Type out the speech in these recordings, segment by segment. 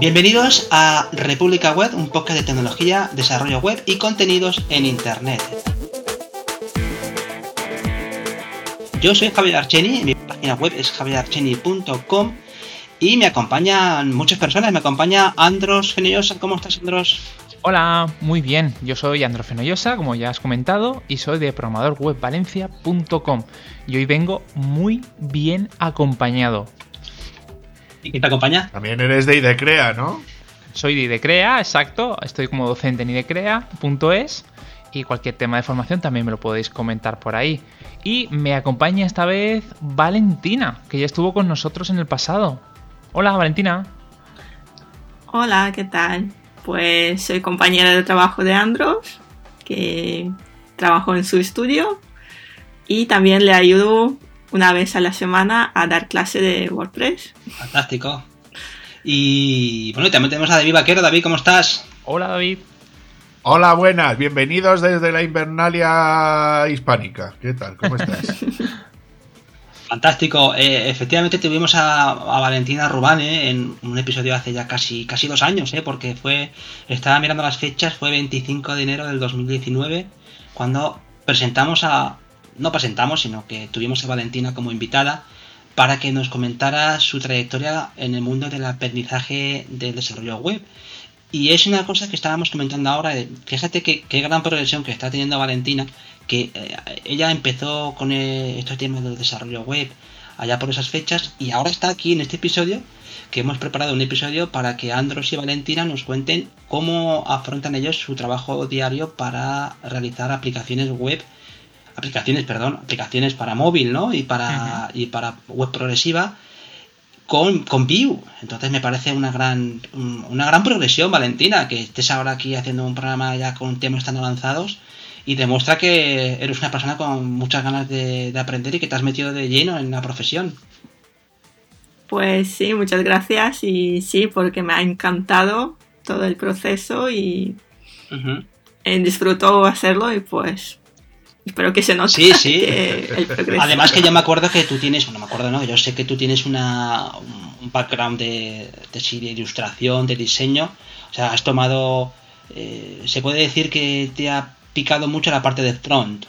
Bienvenidos a República Web, un podcast de tecnología, desarrollo web y contenidos en Internet. Yo soy Javier Archeni, mi página web es javierarcheni.com y me acompañan muchas personas, me acompaña Andros Fenellosa. ¿Cómo estás, Andros? Hola, muy bien. Yo soy Andros Fenollosa, como ya has comentado, y soy de programadorwebvalencia.com. Y hoy vengo muy bien acompañado. ¿Y quién te acompaña? También eres de IDECREA, ¿no? Soy de IDECREA, exacto. Estoy como docente en idecrea.es y cualquier tema de formación también me lo podéis comentar por ahí. Y me acompaña esta vez Valentina, que ya estuvo con nosotros en el pasado. Hola, Valentina. Hola, ¿qué tal? Pues soy compañera de trabajo de Andros, que trabajo en su estudio y también le ayudo una vez a la semana a dar clase de WordPress. Fantástico. Y bueno, también tenemos a David Vaquero. David, ¿cómo estás? Hola, David. Hola, buenas. Bienvenidos desde la Invernalia hispánica. ¿Qué tal? ¿Cómo estás? Fantástico. Eh, efectivamente tuvimos a, Valentina Rubane en un episodio hace ya casi, casi dos años, eh, porque fue estaba mirando las fechas, fue 25 de enero del 2019, cuando presentamos a... No presentamos, sino que tuvimos a Valentina como invitada para que nos comentara su trayectoria en el mundo del aprendizaje del desarrollo web. Y es una cosa que estábamos comentando ahora, fíjate qué gran progresión que está teniendo Valentina que eh, ella empezó con eh, estos temas del desarrollo web allá por esas fechas y ahora está aquí en este episodio que hemos preparado un episodio para que Andros y Valentina nos cuenten cómo afrontan ellos su trabajo diario para realizar aplicaciones web aplicaciones perdón aplicaciones para móvil no y para y para web progresiva con, con Vue. Entonces me parece una gran, una gran progresión, Valentina, que estés ahora aquí haciendo un programa ya con temas tan avanzados y demuestra que eres una persona con muchas ganas de, aprender y que te has metido de lleno en la profesión. Pues sí, muchas gracias y sí, porque me ha encantado todo el proceso y disfruto hacerlo y pues espero que se note. Sí, sí. Además que yo me acuerdo que tú tienes, no me acuerdo, no, yo sé que tú tienes una, un background de, de, de ilustración, de diseño, o sea, has tomado, eh, se puede decir que te ha picado mucho la parte de front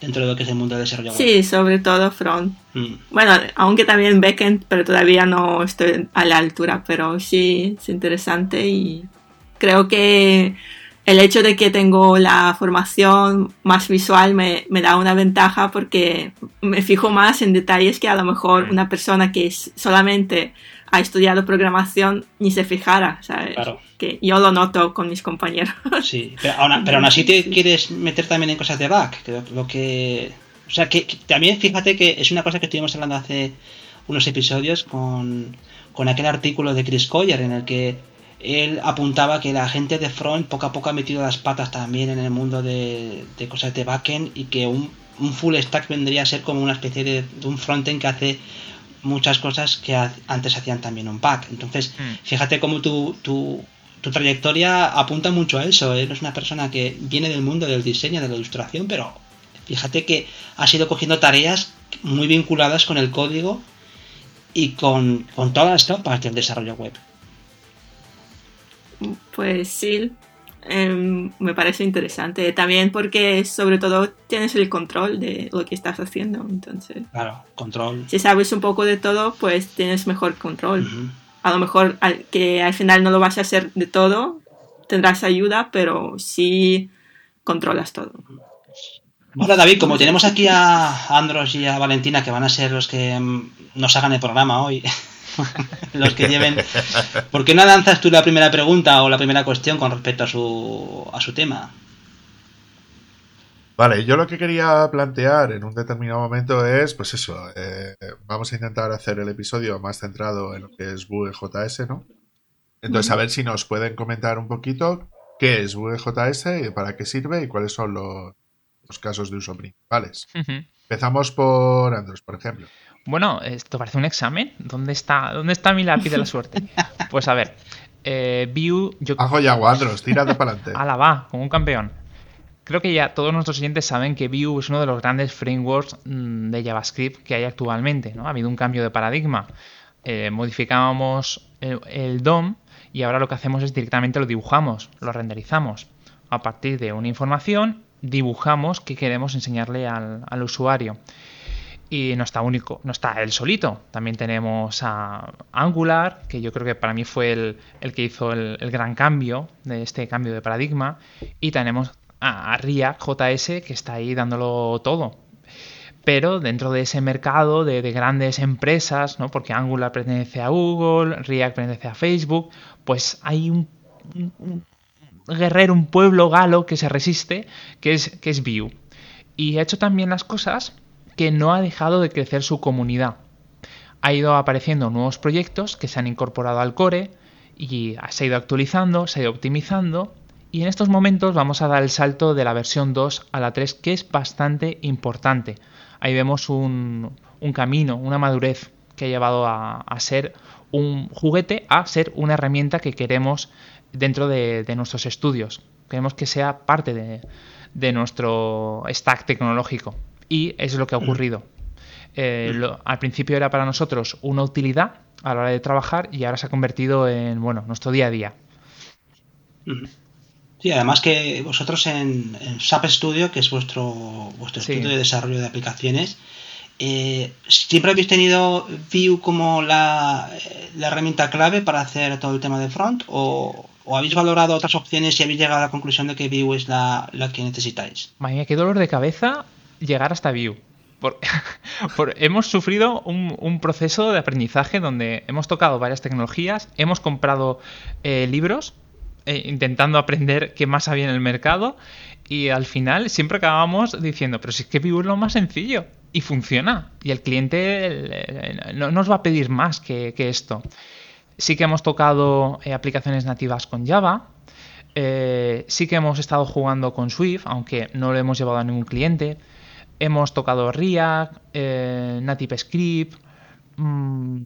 dentro de lo que es el mundo de desarrollo web. Sí, sobre todo front. Mm. Bueno, aunque también backend, pero todavía no estoy a la altura, pero sí es interesante y creo que el hecho de que tengo la formación más visual me, me da una ventaja porque me fijo más en detalles que a lo mejor mm. una persona que solamente ha estudiado programación ni se fijara, ¿sabes? Claro. Que yo lo noto con mis compañeros. Sí, pero aún, así te quieres meter también en cosas de back, que lo que... O sea, que, también fíjate que es una cosa que estuvimos hablando hace unos episodios con, con aquel artículo de Chris Coyer en el que él apuntaba que la gente de front poco a poco ha metido las patas también en el mundo de, de cosas de backend y que un, un, full stack vendría a ser como una especie de, de un frontend que hace muchas cosas que antes hacían también un pack. Entonces, hmm. fíjate cómo tu, tu, tu, trayectoria apunta mucho a eso. Eres una persona que viene del mundo del diseño, de la ilustración, pero fíjate que has ido cogiendo tareas muy vinculadas con el código y con, con todas las capas del desarrollo web. Pues sí, Em, me parece interesante. También porque sobre todo tienes el control de lo que estás haciendo. Entonces, claro, control. Si sabes un poco de todo, pues tienes mejor control. A lo mejor que al final no lo vas a hacer de todo, tendrás ayuda, pero sí controlas todo. Hola David, como tenemos aquí a Andros y a Valentina que van a ser los que mm, nos hagan el programa hoy, los que lleven. ¿Por qué no lanzas tú la primera pregunta o la primera cuestión con respecto a su, a su tema? Vale, yo lo que quería plantear en un determinado momento es, pues eso, eh, vamos a intentar hacer el episodio más centrado en lo que es Vue.js, ¿no? Entonces, a ver si nos pueden comentar un poquito qué es Vue.js, para qué sirve y cuáles son los, casos de uso principales. Empezamos por Andros, por ejemplo. Bueno, ¿esto parece un examen? ¿Dónde está, dónde está mi lápiz de la suerte? Pues a ver, eh, Vue... Yo... Ajo y aguadros, tírate para adelante. Ala, va, como un campeón. Creo que ya todos nuestros oyentes saben que Vue es uno de los grandes frameworks mm, de JavaScript que hay actualmente. ¿no? Ha habido un cambio de paradigma. eh, modificábamos el, DOM y ahora lo que hacemos es directamente lo dibujamos, lo renderizamos. A partir de una información dibujamos qué queremos enseñarle al, usuario. Y no está único, no está él solito. También tenemos a Angular, que yo creo que para mí fue el, que hizo el, gran cambio de este cambio de paradigma. Y tenemos a, React JS, que está ahí dándolo todo pero dentro de ese mercado de, grandes empresas, ¿no? porque Angular pertenece a Google, React pertenece a Facebook, pues hay un, guerrero, un pueblo galo que se resiste, que es, que es Vue. Y ha hecho también las cosas que no ha dejado de crecer su comunidad. Ha ido apareciendo nuevos proyectos que se han incorporado al core y se ha ido actualizando, se ha ido optimizando y en estos momentos vamos a dar el salto de la versión 2 a la 3 que es bastante importante ahí vemos un, camino, una madurez que ha llevado a, ser un juguete a ser una herramienta que queremos dentro de, nuestros estudios. Queremos que sea parte de, nuestro stack tecnológico. Y es lo que ha ocurrido. Eh, al principio era para nosotros una utilidad a la hora de trabajar y ahora se ha convertido en bueno nuestro día a día. Sí, además que vosotros en, SAP Studio, que es vuestro, vuestro estudio de desarrollo de aplicaciones, eh, ¿siempre habéis tenido Vue como la, herramienta clave para hacer todo el tema de front? ¿O, habéis valorado otras opciones y habéis llegado a la conclusión de que Vue es la, que necesitáis? Madre qué dolor de cabeza llegar hasta Vue. hemos sufrido un, proceso de aprendizaje donde hemos tocado varias tecnologías, hemos comprado eh, libros eh, intentando aprender qué más había en el mercado y al final siempre acabamos diciendo, pero si es que Vue es lo más sencillo y funciona y el cliente no nos va a pedir más que, esto. Sí que hemos tocado eh, aplicaciones nativas con Java, eh, sí que hemos estado jugando con Swift, aunque no lo hemos llevado a ningún cliente. Hemos tocado React, Script. Mm,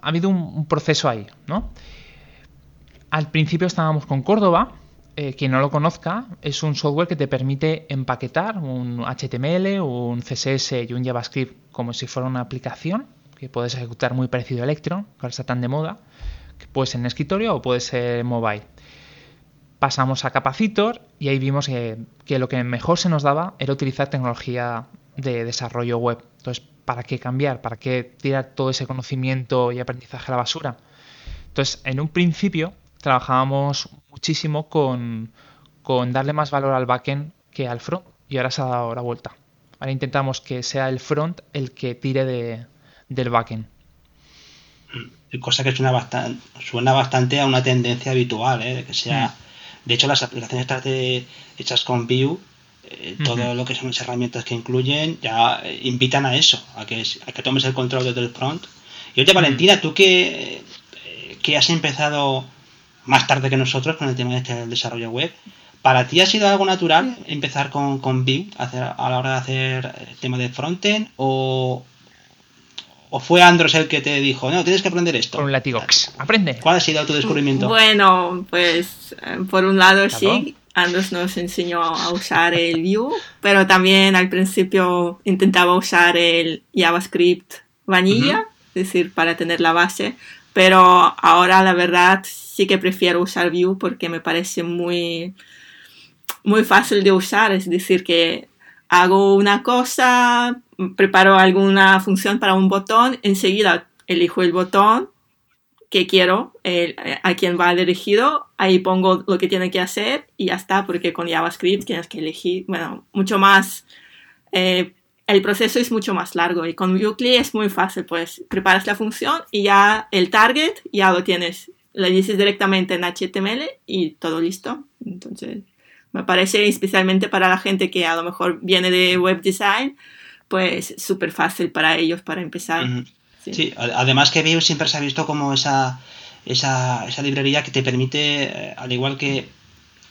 ha habido un, un, proceso ahí, ¿no? Al principio estábamos con Córdoba. Eh, quien no lo conozca, es un software que te permite empaquetar un HTML, un CSS y un JavaScript como si fuera una aplicación que puedes ejecutar muy parecido a Electron, que ahora está tan de moda, que puede ser en escritorio o puede ser mobile. Pasamos a Capacitor y ahí vimos que, que lo que mejor se nos daba era utilizar tecnología de desarrollo web. Entonces, ¿para qué cambiar? ¿Para qué tirar todo ese conocimiento y aprendizaje a la basura? Entonces, en un principio trabajábamos muchísimo con, darle más valor al backend que al front y ahora se ha dado la vuelta. Ahora intentamos que sea el front el que tire de, del backend. Cosa que suena bastante, suena bastante a una tendencia habitual, ¿eh? de que sea. De hecho, las aplicaciones hechas con Vue, eh, todo lo que son las herramientas que incluyen, ya eh, invitan a eso, a que, a que tomes el control desde el front. Y oye, Valentina, tú que, que has empezado más tarde que nosotros con el tema de este del desarrollo web. ¿Para ti ha sido algo natural empezar con, con Vue a la hora de hacer el tema de frontend? ¿O, ¿O fue Andros el que te dijo, no, tienes que aprender esto? Con un látigo, aprende. ¿Cuál ha sido tu descubrimiento? Bueno, pues eh, por un lado sí, Andros nos enseñó a usar el Vue, pero también al principio intentaba usar el JavaScript vanilla, es decir, para tener la base, pero ahora la verdad sí que prefiero usar Vue porque me parece muy, muy fácil de usar. Es decir, que hago una cosa, preparo alguna función para un botón, enseguida elijo el botón que quiero, a quien va dirigido, ahí pongo lo que tiene que hacer y ya está, porque con JavaScript tienes que elegir, bueno, mucho más, eh, el proceso es mucho más largo y con Vuecli es muy fácil, pues preparas la función y ya el target ya lo tienes le dices directamente en HTML y todo listo. Entonces, me parece especialmente para la gente que a lo mejor viene de web design, pues súper fácil para ellos para empezar. sí. además que Vue siempre se ha visto como esa, esa, esa librería que te permite, eh, al igual que,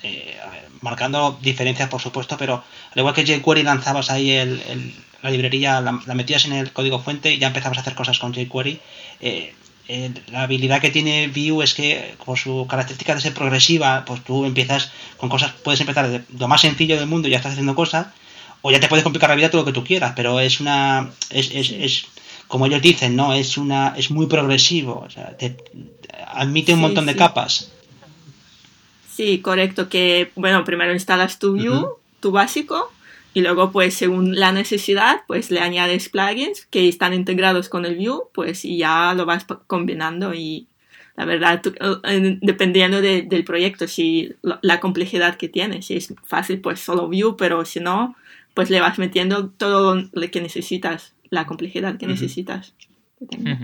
eh, marcando diferencias por supuesto, pero al igual que jQuery lanzabas ahí el, la librería, la, metías en el código fuente y ya empezabas a hacer cosas con jQuery. Eh, eh, la habilidad que tiene Vue es que, por su característica de ser progresiva, pues tú empiezas con cosas, puedes empezar de lo más sencillo del mundo y ya estás haciendo cosas, o ya te puedes complicar la vida todo lo que tú quieras, pero es una. Es, es, es como ellos dicen, ¿no? Es una es muy progresivo, o sea, admite un montón de capas. Sí, correcto, que bueno, primero instalas tu view, tu básico, y luego pues según la necesidad, pues le añades plugins que están integrados con el view, pues y ya lo vas combinando y la verdad, eh, dependiendo del proyecto, si la complejidad que tiene, si es fácil, pues solo view, pero si no, pues le vas metiendo todo lo que necesitas, la complejidad que necesitas.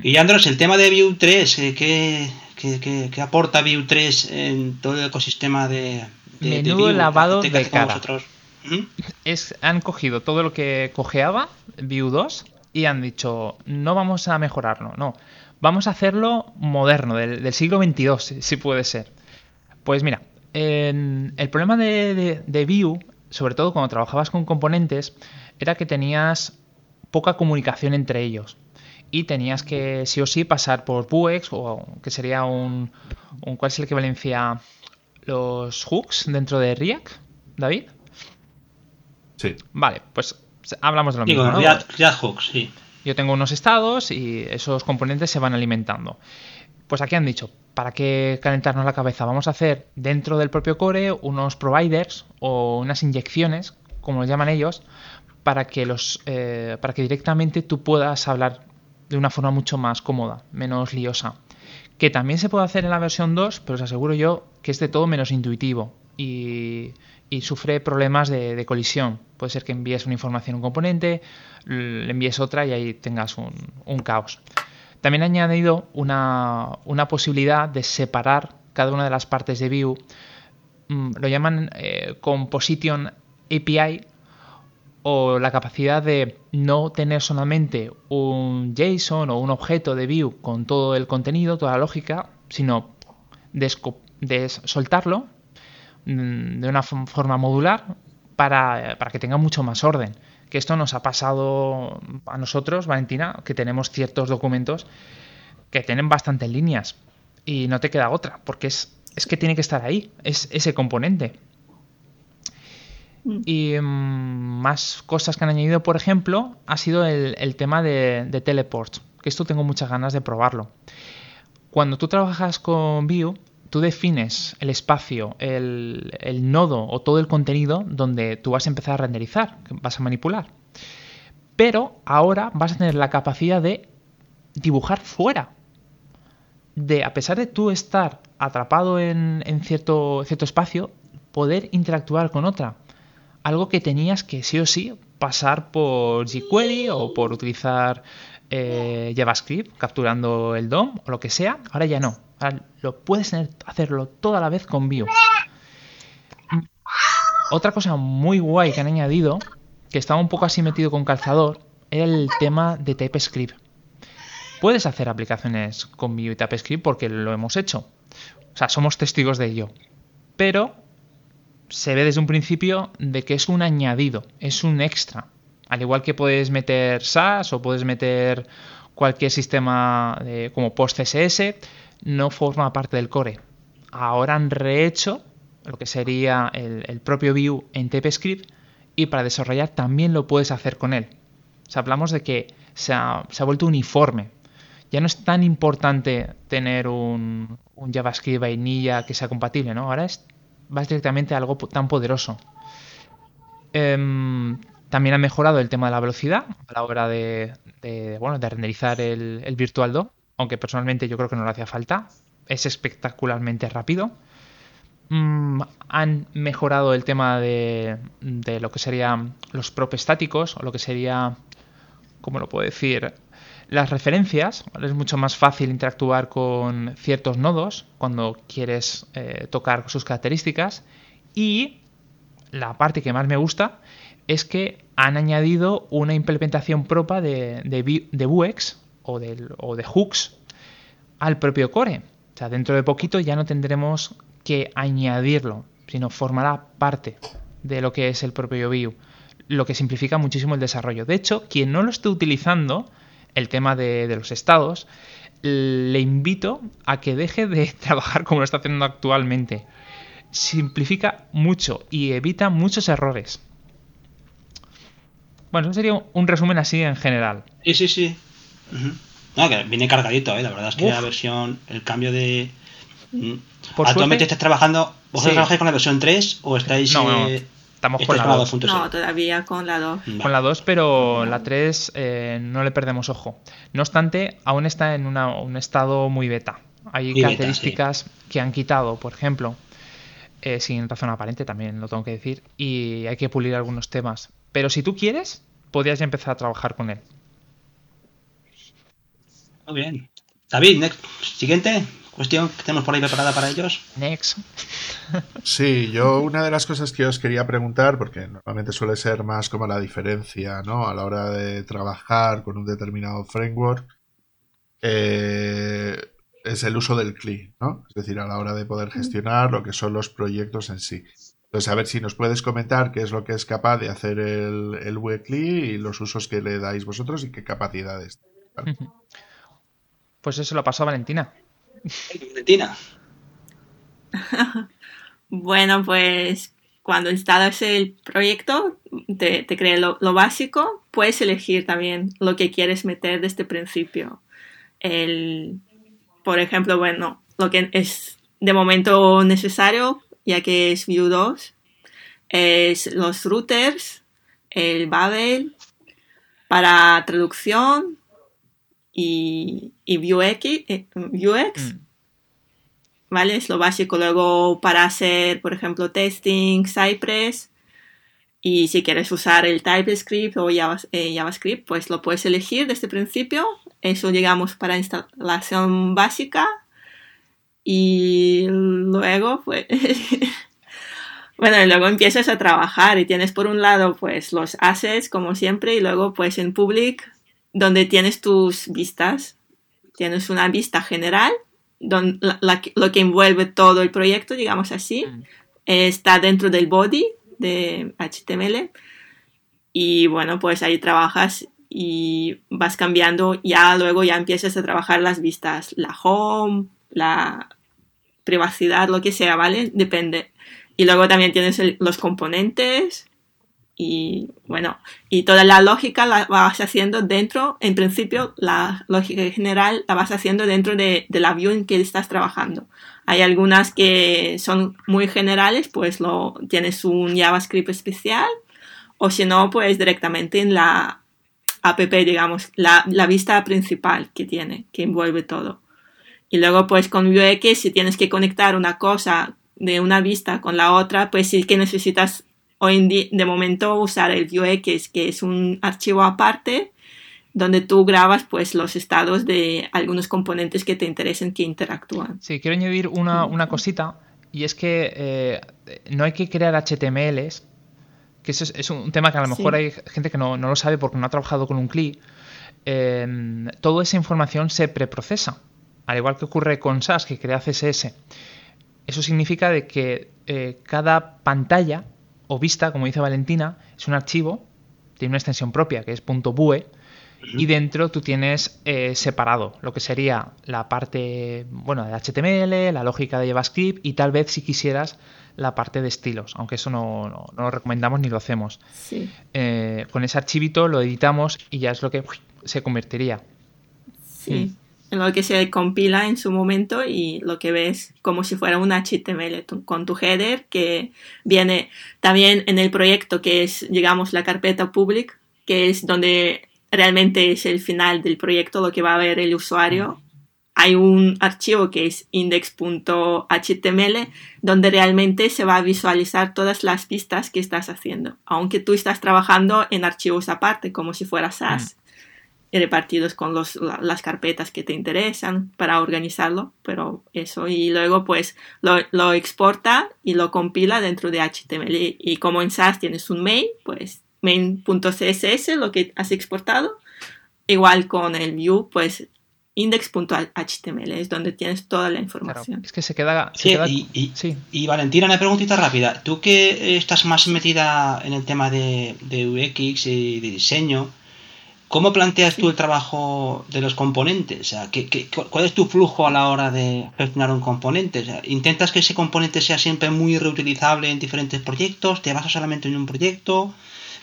Y Andros, el tema de View 3, eh, ¿qué, aporta View 3 en todo el ecosistema de, de Menudo lavado de cara. Es, han cogido todo lo que cojeaba View 2 y han dicho, no vamos a mejorarlo, no, vamos a hacerlo moderno, del, siglo XXII, si puede ser. Pues mira, el problema de, Vue, sobre todo cuando trabajabas con componentes, era que tenías poca comunicación entre ellos. Y tenías que sí o sí pasar por Vuex, o que sería un, un ¿cuál es el equivalencia? Los hooks dentro de React, David. Sí. Vale, pues hablamos de lo mismo. hooks, sí. Yo tengo unos estados y esos componentes se van alimentando. Pues aquí han dicho, ¿para qué calentarnos la cabeza? Vamos a hacer dentro del propio core unos providers o unas inyecciones, como los llaman ellos, para que los eh, para que directamente tú puedas hablar de una forma mucho más cómoda, menos liosa. Que también se puede hacer en la versión 2, pero os aseguro yo que es de todo menos intuitivo y, sufre problemas de, colisión. Puede ser que envíes una información a un componente, le envíes otra y ahí tengas un, caos. También ha añadido una, posibilidad de separar cada una de las partes de Vue. Mm, lo llaman eh, Composition API o la capacidad de no tener solamente un JSON o un objeto de Vue con todo el contenido, toda la lógica, sino de soltarlo de una forma modular para, que tenga mucho más orden. Que esto nos ha pasado a nosotros, Valentina, que tenemos ciertos documentos que tienen bastantes líneas y no te queda otra, porque es, es que tiene que estar ahí, es ese componente. Mm. Y mm, más cosas que han añadido, por ejemplo, ha sido el, tema de, de teleports, que esto tengo muchas ganas de probarlo. Cuando tú trabajas con Vue, tú defines el espacio, el, nodo o todo el contenido donde tú vas a empezar a renderizar, vas a manipular. Pero ahora vas a tener la capacidad de dibujar fuera. De, a pesar de tú estar atrapado en, cierto, cierto espacio, poder interactuar con otra. Algo que tenías que sí o sí pasar por jQuery o por utilizar eh, JavaScript capturando el DOM o lo que sea. Ahora ya no lo puedes hacerlo toda la vez con Vue. Otra cosa muy guay que han añadido, que estaba un poco así metido con calzador, era el tema de TypeScript. Puedes hacer aplicaciones con Vue y TypeScript porque lo hemos hecho. O sea, somos testigos de ello. Pero se ve desde un principio de que es un añadido, es un extra. Al igual que puedes meter SAS o puedes meter cualquier sistema como PostCSS, no forma parte del core. Ahora han rehecho lo que sería el, propio Vue en TypeScript y para desarrollar también lo puedes hacer con él. O hablamos de que se ha, vuelto uniforme. Ya no es tan importante tener un, JavaScript vainilla que sea compatible, ¿no? Ahora es, vas directamente a algo tan poderoso. Em, también ha mejorado el tema de la velocidad a la hora de, bueno, de renderizar el, el Virtual DOM aunque personalmente yo creo que no le hacía falta. Es espectacularmente rápido. Mm, han mejorado el tema de, lo que serían los prop estáticos o lo que sería, ¿cómo lo puedo decir? Las referencias. Es mucho más fácil interactuar con ciertos nodos cuando quieres eh, tocar sus características. Y la parte que más me gusta es que han añadido una implementación propia de, de, de Vuex o, de hooks al propio core. O sea, dentro de poquito ya no tendremos que añadirlo, sino formará parte de lo que es el propio Vue, lo que simplifica muchísimo el desarrollo. De hecho, quien no lo esté utilizando, el tema de, de los estados, le invito a que deje de trabajar como lo está haciendo actualmente. Simplifica mucho y evita muchos errores. Bueno, eso sería un resumen así en general. Sí, sí, sí. No, que viene cargadito, ¿eh? la verdad es que la versión, el cambio de... Mm, Por Actualmente suerte- estáis trabajando, ¿vosotros Sí. trabajáis con la versión 3 o estáis... No, no, eh, estamos con la con 2. 2.0? No, todavía con la 2. Vale. Con la 2, pero la 3 eh, no le perdemos ojo. No obstante, aún está en una- un estado muy beta. Hay Muy beta, características que han quitado, por ejemplo, eh, sin razón aparente, también lo tengo que decir, y hay que pulir algunos temas. Pero si tú quieres, podrías ya empezar a trabajar con él. Muy bien. David, next- siguiente cuestión que tenemos por ahí preparada para ellos. Next. Sí, yo una de las cosas que os quería preguntar, porque normalmente suele ser más como la diferencia, ¿no? A la hora de trabajar con un determinado framework, eh, es el uso del CLI, ¿no? Es decir, a la hora de poder gestionar lo que son los proyectos en sí. Entonces, a ver si nos puedes comentar qué es lo que es capaz de hacer el, el WCLI y los usos que le dais vosotros y qué capacidades. ¿vale? Pues eso lo pasó a Valentina. Valentina. Bueno, pues cuando instalas el proyecto, te, te crea lo, lo básico, puedes elegir también lo que quieres meter desde el principio. El, por ejemplo, bueno, lo que es de momento necesario, ya que es Vue 2, es los routers, el Babel, para traducción y, y Vuex, eh, Mm. ¿vale? Es lo básico. Luego para hacer, por ejemplo, testing, Cypress. Y si quieres usar el TypeScript o eh, JavaScript, pues lo puedes elegir desde el principio. Eso llegamos para instalación básica. Y luego, pues... bueno, y luego empiezas a trabajar y tienes por un lado, pues los assets, como siempre, y luego, pues en public, donde tienes tus vistas. Tienes una vista general don- la- lo que envuelve todo el proyecto, digamos así, Mm. está dentro del body de HTML y bueno, pues ahí trabajas y vas cambiando, ya luego ya empiezas a trabajar las vistas, la home, la privacidad, lo que sea, ¿vale? Depende. Y luego también tienes el- los componentes y bueno, y toda la lógica la vas haciendo dentro, en principio, la lógica general la vas haciendo dentro de, de la view en que estás trabajando. Hay algunas que son muy generales, pues lo tienes un JavaScript especial, o si no, pues directamente en la app, digamos, la, la vista principal que tiene, que envuelve todo. Y luego, pues con Vuex, si tienes que conectar una cosa de una vista con la otra, pues sí que necesitas hoy en día, de momento, usar el Vuex, que es un archivo aparte, donde tú grabas pues los estados de algunos componentes que te interesen que interactúan. Sí, quiero añadir una, una cosita, y es que eh, no hay que crear HTMLs, que eso es, es un tema que a lo mejor Sí. hay gente que no, no lo sabe porque no ha trabajado con un CLI. Eh, toda esa información se preprocesa, al igual que ocurre con SAS, que crea CSS. Eso significa de que eh, cada pantalla o vista, como dice Valentina, es un archivo, tiene una extensión propia que es .bue, y dentro tú tienes eh, separado lo que sería la parte bueno de HTML, la lógica de JavaScript y tal vez si quisieras la parte de estilos, aunque eso no, no- no lo recomendamos ni lo hacemos. Sí. Eh, con ese archivito lo editamos y ya es lo que uy, se convertiría. Sí. En lo que se compila en su momento y lo que ves como si fuera un HTML con tu header que viene también en el proyecto que es, digamos, la carpeta public, que es donde realmente es el final del proyecto, lo que va a ver el usuario. Hay un archivo que es index.html donde realmente se va a visualizar todas las pistas que estás haciendo, aunque tú estás trabajando en archivos aparte, como si fuera SAS y repartidos con los, la- las carpetas que te interesan para organizarlo, pero eso, y luego pues lo, lo exporta y lo compila dentro de HTML y como en SAS tienes un main, pues main.css, lo que has exportado, igual con el view, pues index.html es donde tienes toda la Claro, información. es que se queda... se Sí, queda- y, y- sí. y Valentina, una preguntita rápida. Tú que estás más metida en el tema de, de UX y de diseño, ¿cómo planteas tú el trabajo de los componentes? O sea, ¿qué, qué- cu- cuál es tu flujo a la hora de gestionar un componente? O sea, ¿Intentas que ese componente sea siempre muy reutilizable en diferentes proyectos? ¿Te basas solamente en un proyecto?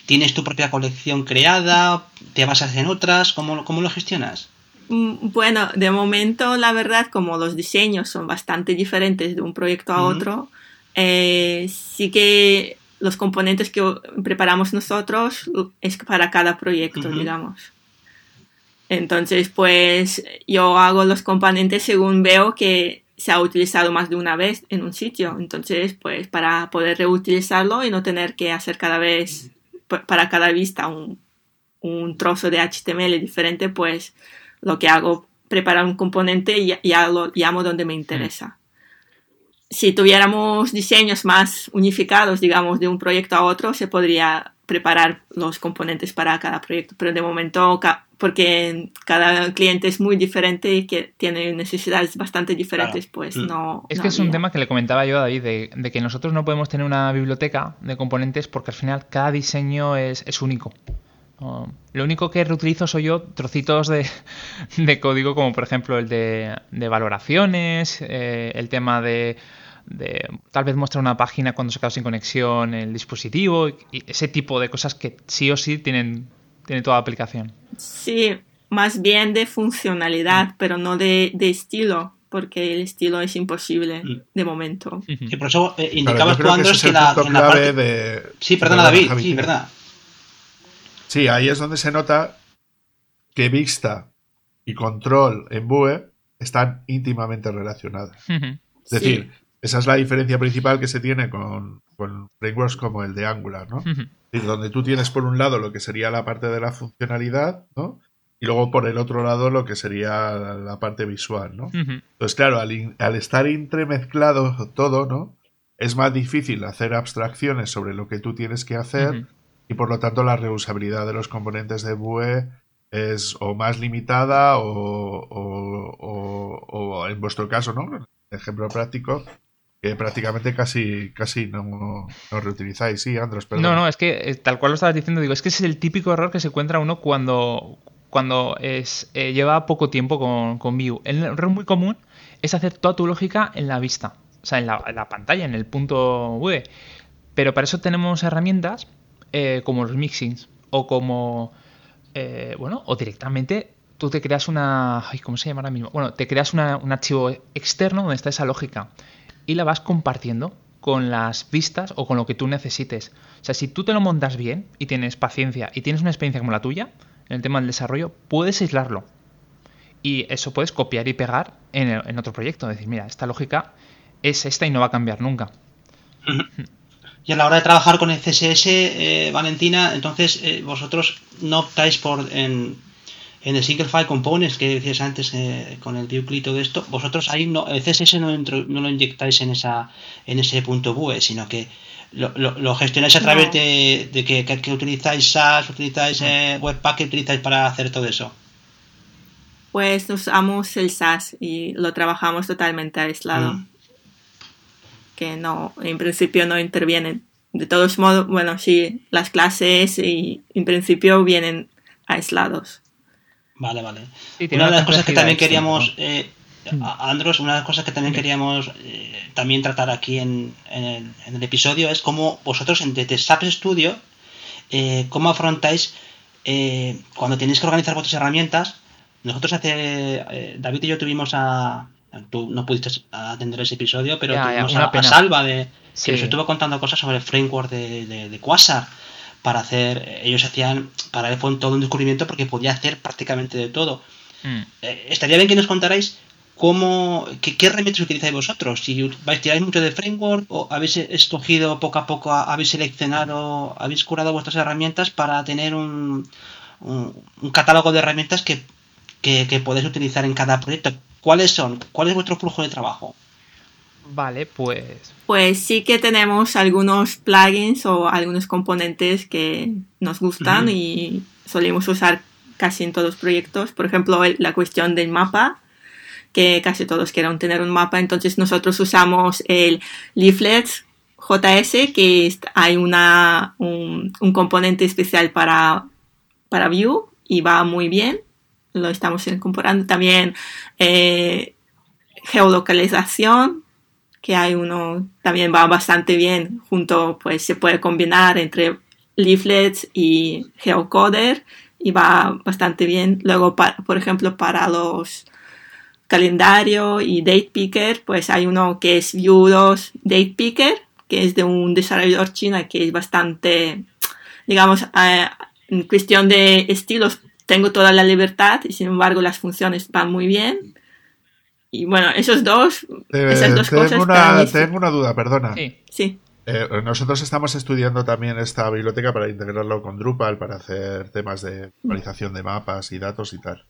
¿Tienes tu propia colección creada? ¿Te basas en otras? ¿Cómo, cómo lo gestionas? Mm, bueno, de momento, la verdad, como los diseños son bastante diferentes de un proyecto a otro, eh, sí que los componentes que preparamos nosotros es para cada proyecto, digamos. Entonces, pues yo hago los componentes según veo que se ha utilizado más de una vez en un sitio. Entonces, pues para poder reutilizarlo y no tener que hacer cada vez, para cada vista, un, un trozo de HTML diferente, pues lo que hago, preparar un componente y ya lo llamo donde me interesa. Si tuviéramos diseños más unificados, digamos, de un proyecto a otro, se podría preparar los componentes para cada proyecto, pero de momento, porque cada cliente es muy diferente y que tiene necesidades bastante diferentes, pues mm. no. Es que es un tema que le comentaba yo a David, de, que nosotros no podemos tener una biblioteca de componentes porque al final cada diseño es, es único lo único que reutilizo soy yo trocitos de, código, como por ejemplo el de, valoraciones, eh, el tema de, tal vez mostrar una página cuando se queda sin conexión el dispositivo, y ese tipo de cosas que sí o sí tienen, tienen toda aplicación. Sí, más bien de funcionalidad, pero no de, estilo porque el estilo es imposible mm. de momento. Y por eso eh, indicabas tú, Andrés, que, la, parte... Sí, perdona, David, sí, verdad. Sí, ahí es donde se nota que vista y control en Vue están íntimamente relacionadas. Es decir, esa es la diferencia principal que se tiene con, frameworks como el de Angular, ¿no? donde tú tienes por un lado lo que sería la parte de la funcionalidad, ¿no? Y luego por el otro lado lo que sería la parte visual, ¿no? Entonces, claro, al, al, estar entremezclado todo, ¿no? Es más difícil hacer abstracciones sobre lo que tú tienes que hacer y por lo tanto la reusabilidad de los componentes de Vue es o más limitada o, o, en vuestro caso, ¿no? Ejemplo práctico, que prácticamente casi, casi no, no reutilizáis. Sí, Andros, perdón. No, no, es que eh, tal cual lo estabas diciendo, digo, es que ese es el típico error que se encuentra uno cuando, cuando es, eh, lleva poco tiempo con, con Vue. El error muy común es hacer toda tu lógica en la vista, o sea, en la, en la pantalla, en el punto Vue. Pero para eso tenemos herramientas eh, como los mixings o como, eh, bueno, o directamente tú te creas una, ¿cómo se llama ahora mismo? Bueno, te creas un archivo externo donde está esa lógica y la vas compartiendo con las vistas o con lo que tú necesites. O sea, si tú te lo montas bien y tienes paciencia y tienes una experiencia como la tuya en el tema del desarrollo, puedes aislarlo. Y eso puedes copiar y pegar en, en otro proyecto. Decir, mira, esta lógica es esta y no va a cambiar nunca. Y a la hora de trabajar con el CSS, eh, Valentina, entonces eh, vosotros no optáis por en, el Single File Components que decías antes eh, con el y todo esto, vosotros ahí no, el CSS no, no, lo inyectáis en esa en ese punto Vue, sino que lo, gestionáis a través de, que, utilizáis SAS, utilizáis Webpack, que utilizáis para hacer todo eso. Pues usamos el SAS y lo trabajamos totalmente aislado. Mm que no, en principio no intervienen. De todos modos, bueno, sí, las clases y en principio vienen aislados. Vale, vale. una de las cosas que también queríamos, eh, Andros, una de las cosas que también queríamos eh, también tratar aquí en, el, episodio es cómo vosotros en desde SAP Studio, eh, cómo afrontáis eh, cuando tenéis que organizar vuestras herramientas. Nosotros hace, David y yo tuvimos a, Tú no pudiste atender ese episodio, pero tuvimos a, Salva de que nos estuvo contando cosas sobre el framework de, de, Quasar para hacer. Ellos hacían. Para él fue todo un descubrimiento porque podía hacer prácticamente de todo. Mm. Eh, estaría bien que nos contarais cómo. qué, qué herramientas utilizáis vosotros. Si vais tiráis mucho de framework o habéis escogido poco a poco, habéis seleccionado, habéis curado vuestras herramientas para tener un, un, catálogo de herramientas que, que, que podéis utilizar en cada proyecto ¿Cuáles son? ¿Cuál es vuestro flujo de trabajo? Vale, pues. Pues sí que tenemos algunos plugins o algunos componentes que nos gustan y solemos usar casi en todos los proyectos. Por ejemplo, la cuestión del mapa, que casi todos quieren tener un mapa. Entonces nosotros usamos el Leaflet JS, que hay una, un, componente especial para, para Vue y va muy bien lo estamos incorporando. También eh, geolocalización, que hay uno, también va bastante bien junto, pues se puede combinar entre leaflets y geocoder y va bastante bien. Luego, por ejemplo, para los calendario y date picker, pues hay uno que es 2 Date Picker, que es de un desarrollador chino que es bastante, digamos, eh, en cuestión de estilos tengo toda la libertad y sin embargo las funciones van muy bien. Y bueno, esos dos, esas dos tengo cosas. Una, Tengo una duda, perdona. Sí. sí. Eh, nosotros estamos estudiando también esta biblioteca para integrarlo con Drupal, para hacer temas de actualización de mapas y datos y tal.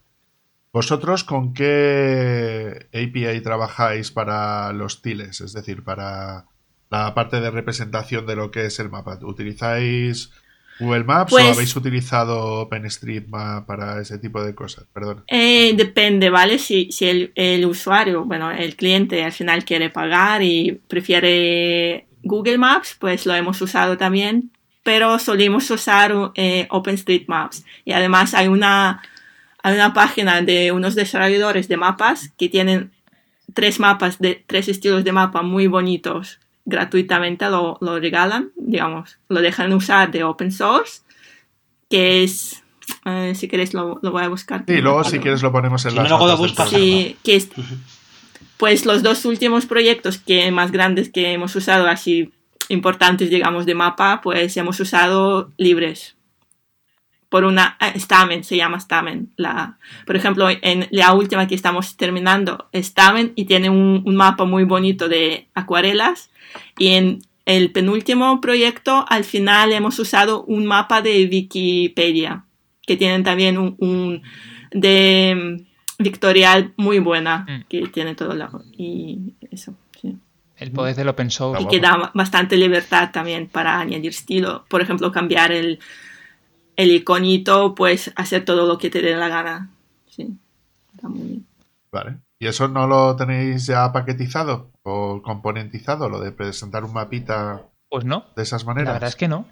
¿Vosotros con qué API trabajáis para los tiles? Es decir, para la parte de representación de lo que es el mapa. ¿Utilizáis Google Maps o pues habéis utilizado OpenStreetMap para ese tipo de cosas? Perdón. Eh, depende, ¿vale? Si, si el, el, usuario, bueno, el cliente al final quiere pagar y prefiere Google Maps, pues lo hemos usado también, pero solemos usar eh, OpenStreetMaps. Y además hay una, hay una página de unos desarrolladores de mapas que tienen tres mapas de tres estilos de mapa muy bonitos gratuitamente lo, lo regalan, digamos, lo dejan usar de open source, que es eh, si queréis lo, lo, voy a buscar. Y luego si quieres lo ponemos en la las Sí, que es, pues los dos últimos proyectos que más grandes que hemos usado, así importantes, digamos, de mapa, pues hemos usado libres. Por una, eh, Stamen, se llama Stamen. La, por ejemplo, en la última que estamos terminando, Stamen, y tiene un, un mapa muy bonito de acuarelas. Y en el penúltimo proyecto, al final hemos usado un mapa de Wikipedia, que tienen también un, un de Victorial muy buena, mm. que tiene todo lo... Y eso, sí. El poder del open source. Y que da bastante libertad también para añadir estilo. Por ejemplo, cambiar el, el iconito, pues hacer todo lo que te dé la gana. Sí, está muy bien. Vale. ¿Y eso no lo tenéis ya paquetizado o componentizado, lo de presentar un mapita? Pues no. De esas maneras. La verdad es que no.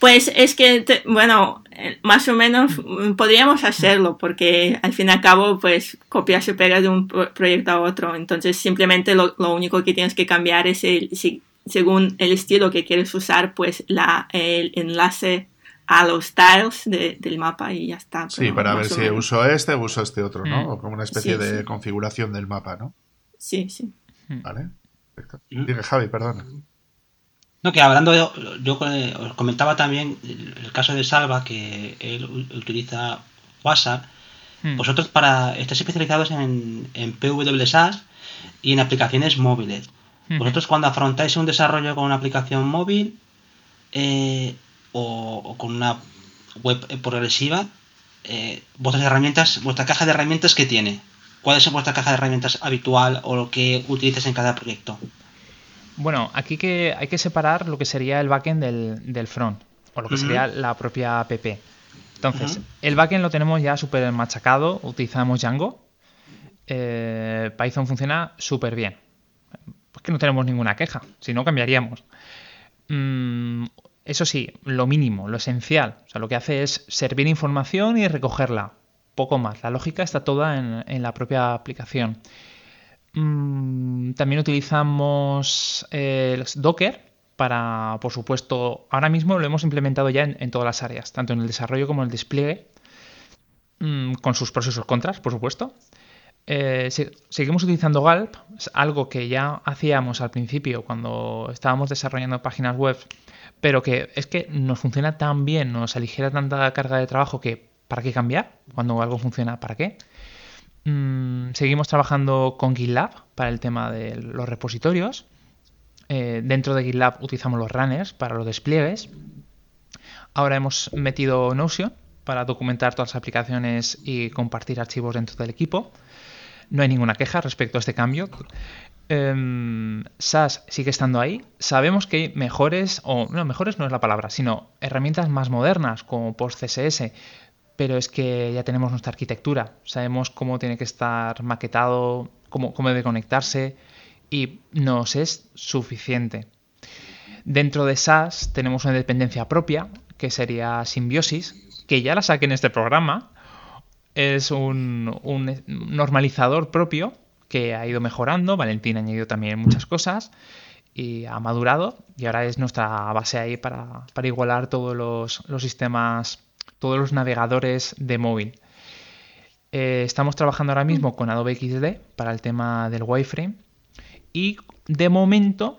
Pues es que, bueno, eh, más o menos podríamos hacerlo porque al fin y al cabo, pues copias y pegas de un proyecto a otro. Entonces, simplemente lo, único que tienes que cambiar es el, si, según el estilo que quieres usar, pues la, el enlace a los tiles del mapa y ya está. Sí, para ver si uso este o uso este otro, ¿no? Mm. O como una especie de configuración del mapa, ¿no? Sí, sí. Mm. Vale, perfecto. Mm. Dime, Javi, perdona. No, que hablando, de, yo os comentaba también el, caso de Salva, que él utiliza WhatsApp. Vosotros para estáis especializados en, en PWSAS y en aplicaciones móviles. Vosotros cuando afrontáis un desarrollo con una aplicación móvil, eh, o, con una web progresiva, eh, vuestras herramientas, vuestra caja de herramientas que tiene. ¿Cuál es vuestra caja de herramientas habitual o lo que utilizas en cada proyecto? Bueno, aquí que hay que separar lo que sería el backend del, front, o lo que sería la propia app. Entonces, el backend lo tenemos ya súper machacado, utilizamos Django. Eh, Python funciona súper bien. Pues que no tenemos ninguna queja, si no cambiaríamos. Mm, eso sí, lo mínimo, lo esencial. O sea, lo que hace es servir información y recogerla. Poco más. La lógica está toda en, la propia aplicación. Mm, también utilizamos el Docker para, por supuesto, ahora mismo lo hemos implementado ya en, todas las áreas, tanto en el desarrollo como en el despliegue, mm, con sus pros y sus contras, por supuesto. Eh, seguimos utilizando Galp, algo que ya hacíamos al principio cuando estábamos desarrollando páginas web pero que es que nos funciona tan bien, nos aligera tanta carga de trabajo que ¿para qué cambiar? Cuando algo funciona, ¿para qué? Mm, seguimos trabajando con GitLab para el tema de los repositorios. Eh, dentro de GitLab utilizamos los runners para los despliegues. Ahora hemos metido Notion para documentar todas las aplicaciones y compartir archivos dentro del equipo. No hay ninguna queja respecto a este cambio. Em, SAS sigue estando ahí. Sabemos que hay mejores, o no, mejores no es la palabra, sino herramientas más modernas como PostCSS, pero es que ya tenemos nuestra arquitectura. Sabemos cómo tiene que estar maquetado, cómo, debe conectarse y nos es suficiente. Dentro de SAS tenemos una dependencia propia, que sería Symbiosis, que ya la saqué en este programa. Es un normalizador propio que ha ido mejorando. Valentín ha añadido también muchas cosas y ha madurado y ahora es nuestra base ahí para, igualar todos los, sistemas, todos los navegadores de móvil. Eh, estamos trabajando ahora mismo con Adobe XD para el tema del wireframe y de momento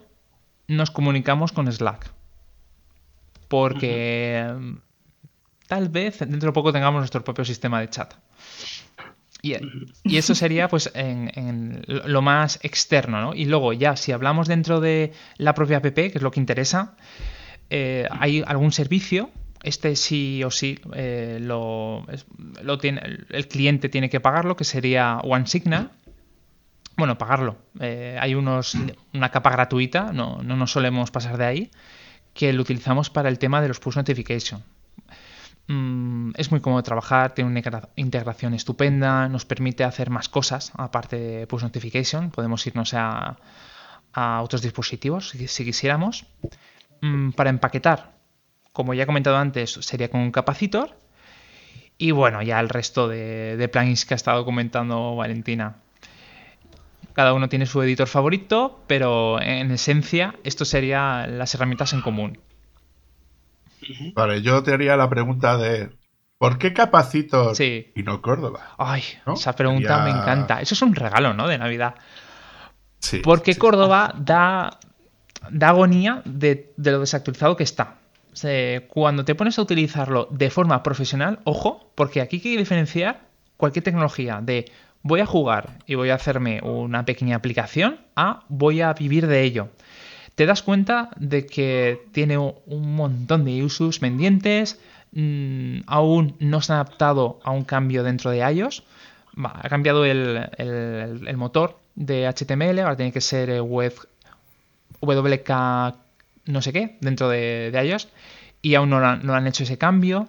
nos comunicamos con Slack. Porque mm, tal vez dentro de poco tengamos nuestro propio sistema de chat. Y, eso sería pues en, lo más externo, ¿no? Y luego ya, si hablamos dentro de la propia app, que es lo que interesa, eh, hay algún servicio, este sí o sí eh, lo, tiene, el cliente tiene que pagarlo, que sería OneSignal. Bueno, pagarlo. Eh, hay unos, una capa gratuita, no, no nos solemos pasar de ahí, que lo utilizamos para el tema de los push notification. Mm, es muy cómodo trabajar, tiene una integración estupenda, nos permite hacer más cosas aparte de push notification. Podemos irnos a, otros dispositivos si, quisiéramos. Mm, para empaquetar, como ya he comentado antes, sería con un capacitor. Y bueno, ya el resto de, de plugins que ha estado comentando Valentina. Cada uno tiene su editor favorito, pero en esencia esto serían las herramientas en común. Vale, yo te haría la pregunta de ¿por qué Capacitor y no Córdoba? Ay, esa pregunta me encanta. Eso es un regalo, ¿no? De Navidad. Sí. Porque Córdoba da, da agonía de, lo desactualizado que está. cuando te pones a utilizarlo de forma profesional, ojo, porque aquí hay que diferenciar cualquier tecnología de voy a jugar y voy a hacerme una pequeña aplicación a voy a vivir de ello te das cuenta de que tiene un montón de usos pendientes, mm, aún no se ha adaptado a un cambio dentro de iOS, ha cambiado el, motor de HTML, ahora tiene que ser eh, web WK no sé qué dentro de, iOS y aún no, han hecho ese cambio.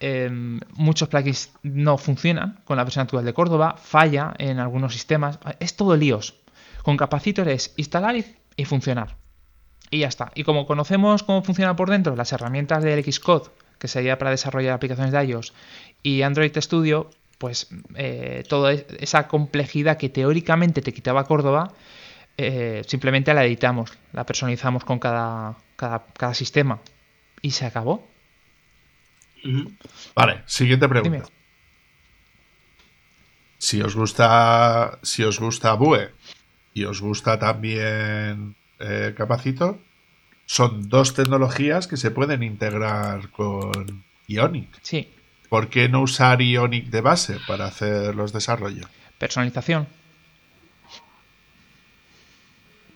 Em, muchos plugins no funcionan con la versión actual de Córdoba, falla en algunos sistemas, es todo líos. Con Capacitor es instalar y funcionar. Y ya está. Y como conocemos cómo funciona por dentro las herramientas del Xcode, que sería para desarrollar aplicaciones de iOS, y Android Studio, pues eh, toda esa complejidad que teóricamente te quitaba Córdoba, eh, simplemente la editamos, la personalizamos con cada, cada, sistema. Y se acabó. Vale, siguiente pregunta. Si os gusta. Si os gusta Bue y os gusta también eh, Capacito son dos tecnologías que se pueden integrar con Ionic. Sí. ¿Por qué no usar Ionic de base para hacer los desarrollos? Personalización.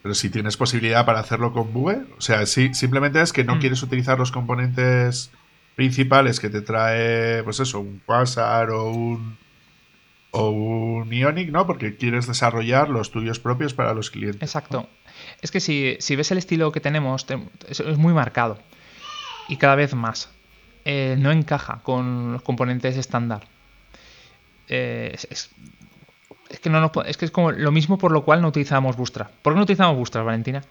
Pero si tienes posibilidad para hacerlo con Vue, o sea, sí, simplemente es que no mm. quieres utilizar los componentes principales que te trae, pues eso, un Quasar o un o un Ionic, ¿no? Porque quieres desarrollar los tuyos propios para los clientes. Exacto. Es que si, ves el estilo que tenemos, es, muy marcado. Y cada vez más. Eh, no encaja con los componentes estándar. Eh, es, que es como lo mismo por lo cual no utilizamos Bootstrap. ¿Por qué no utilizamos Bootstrap, Valentina?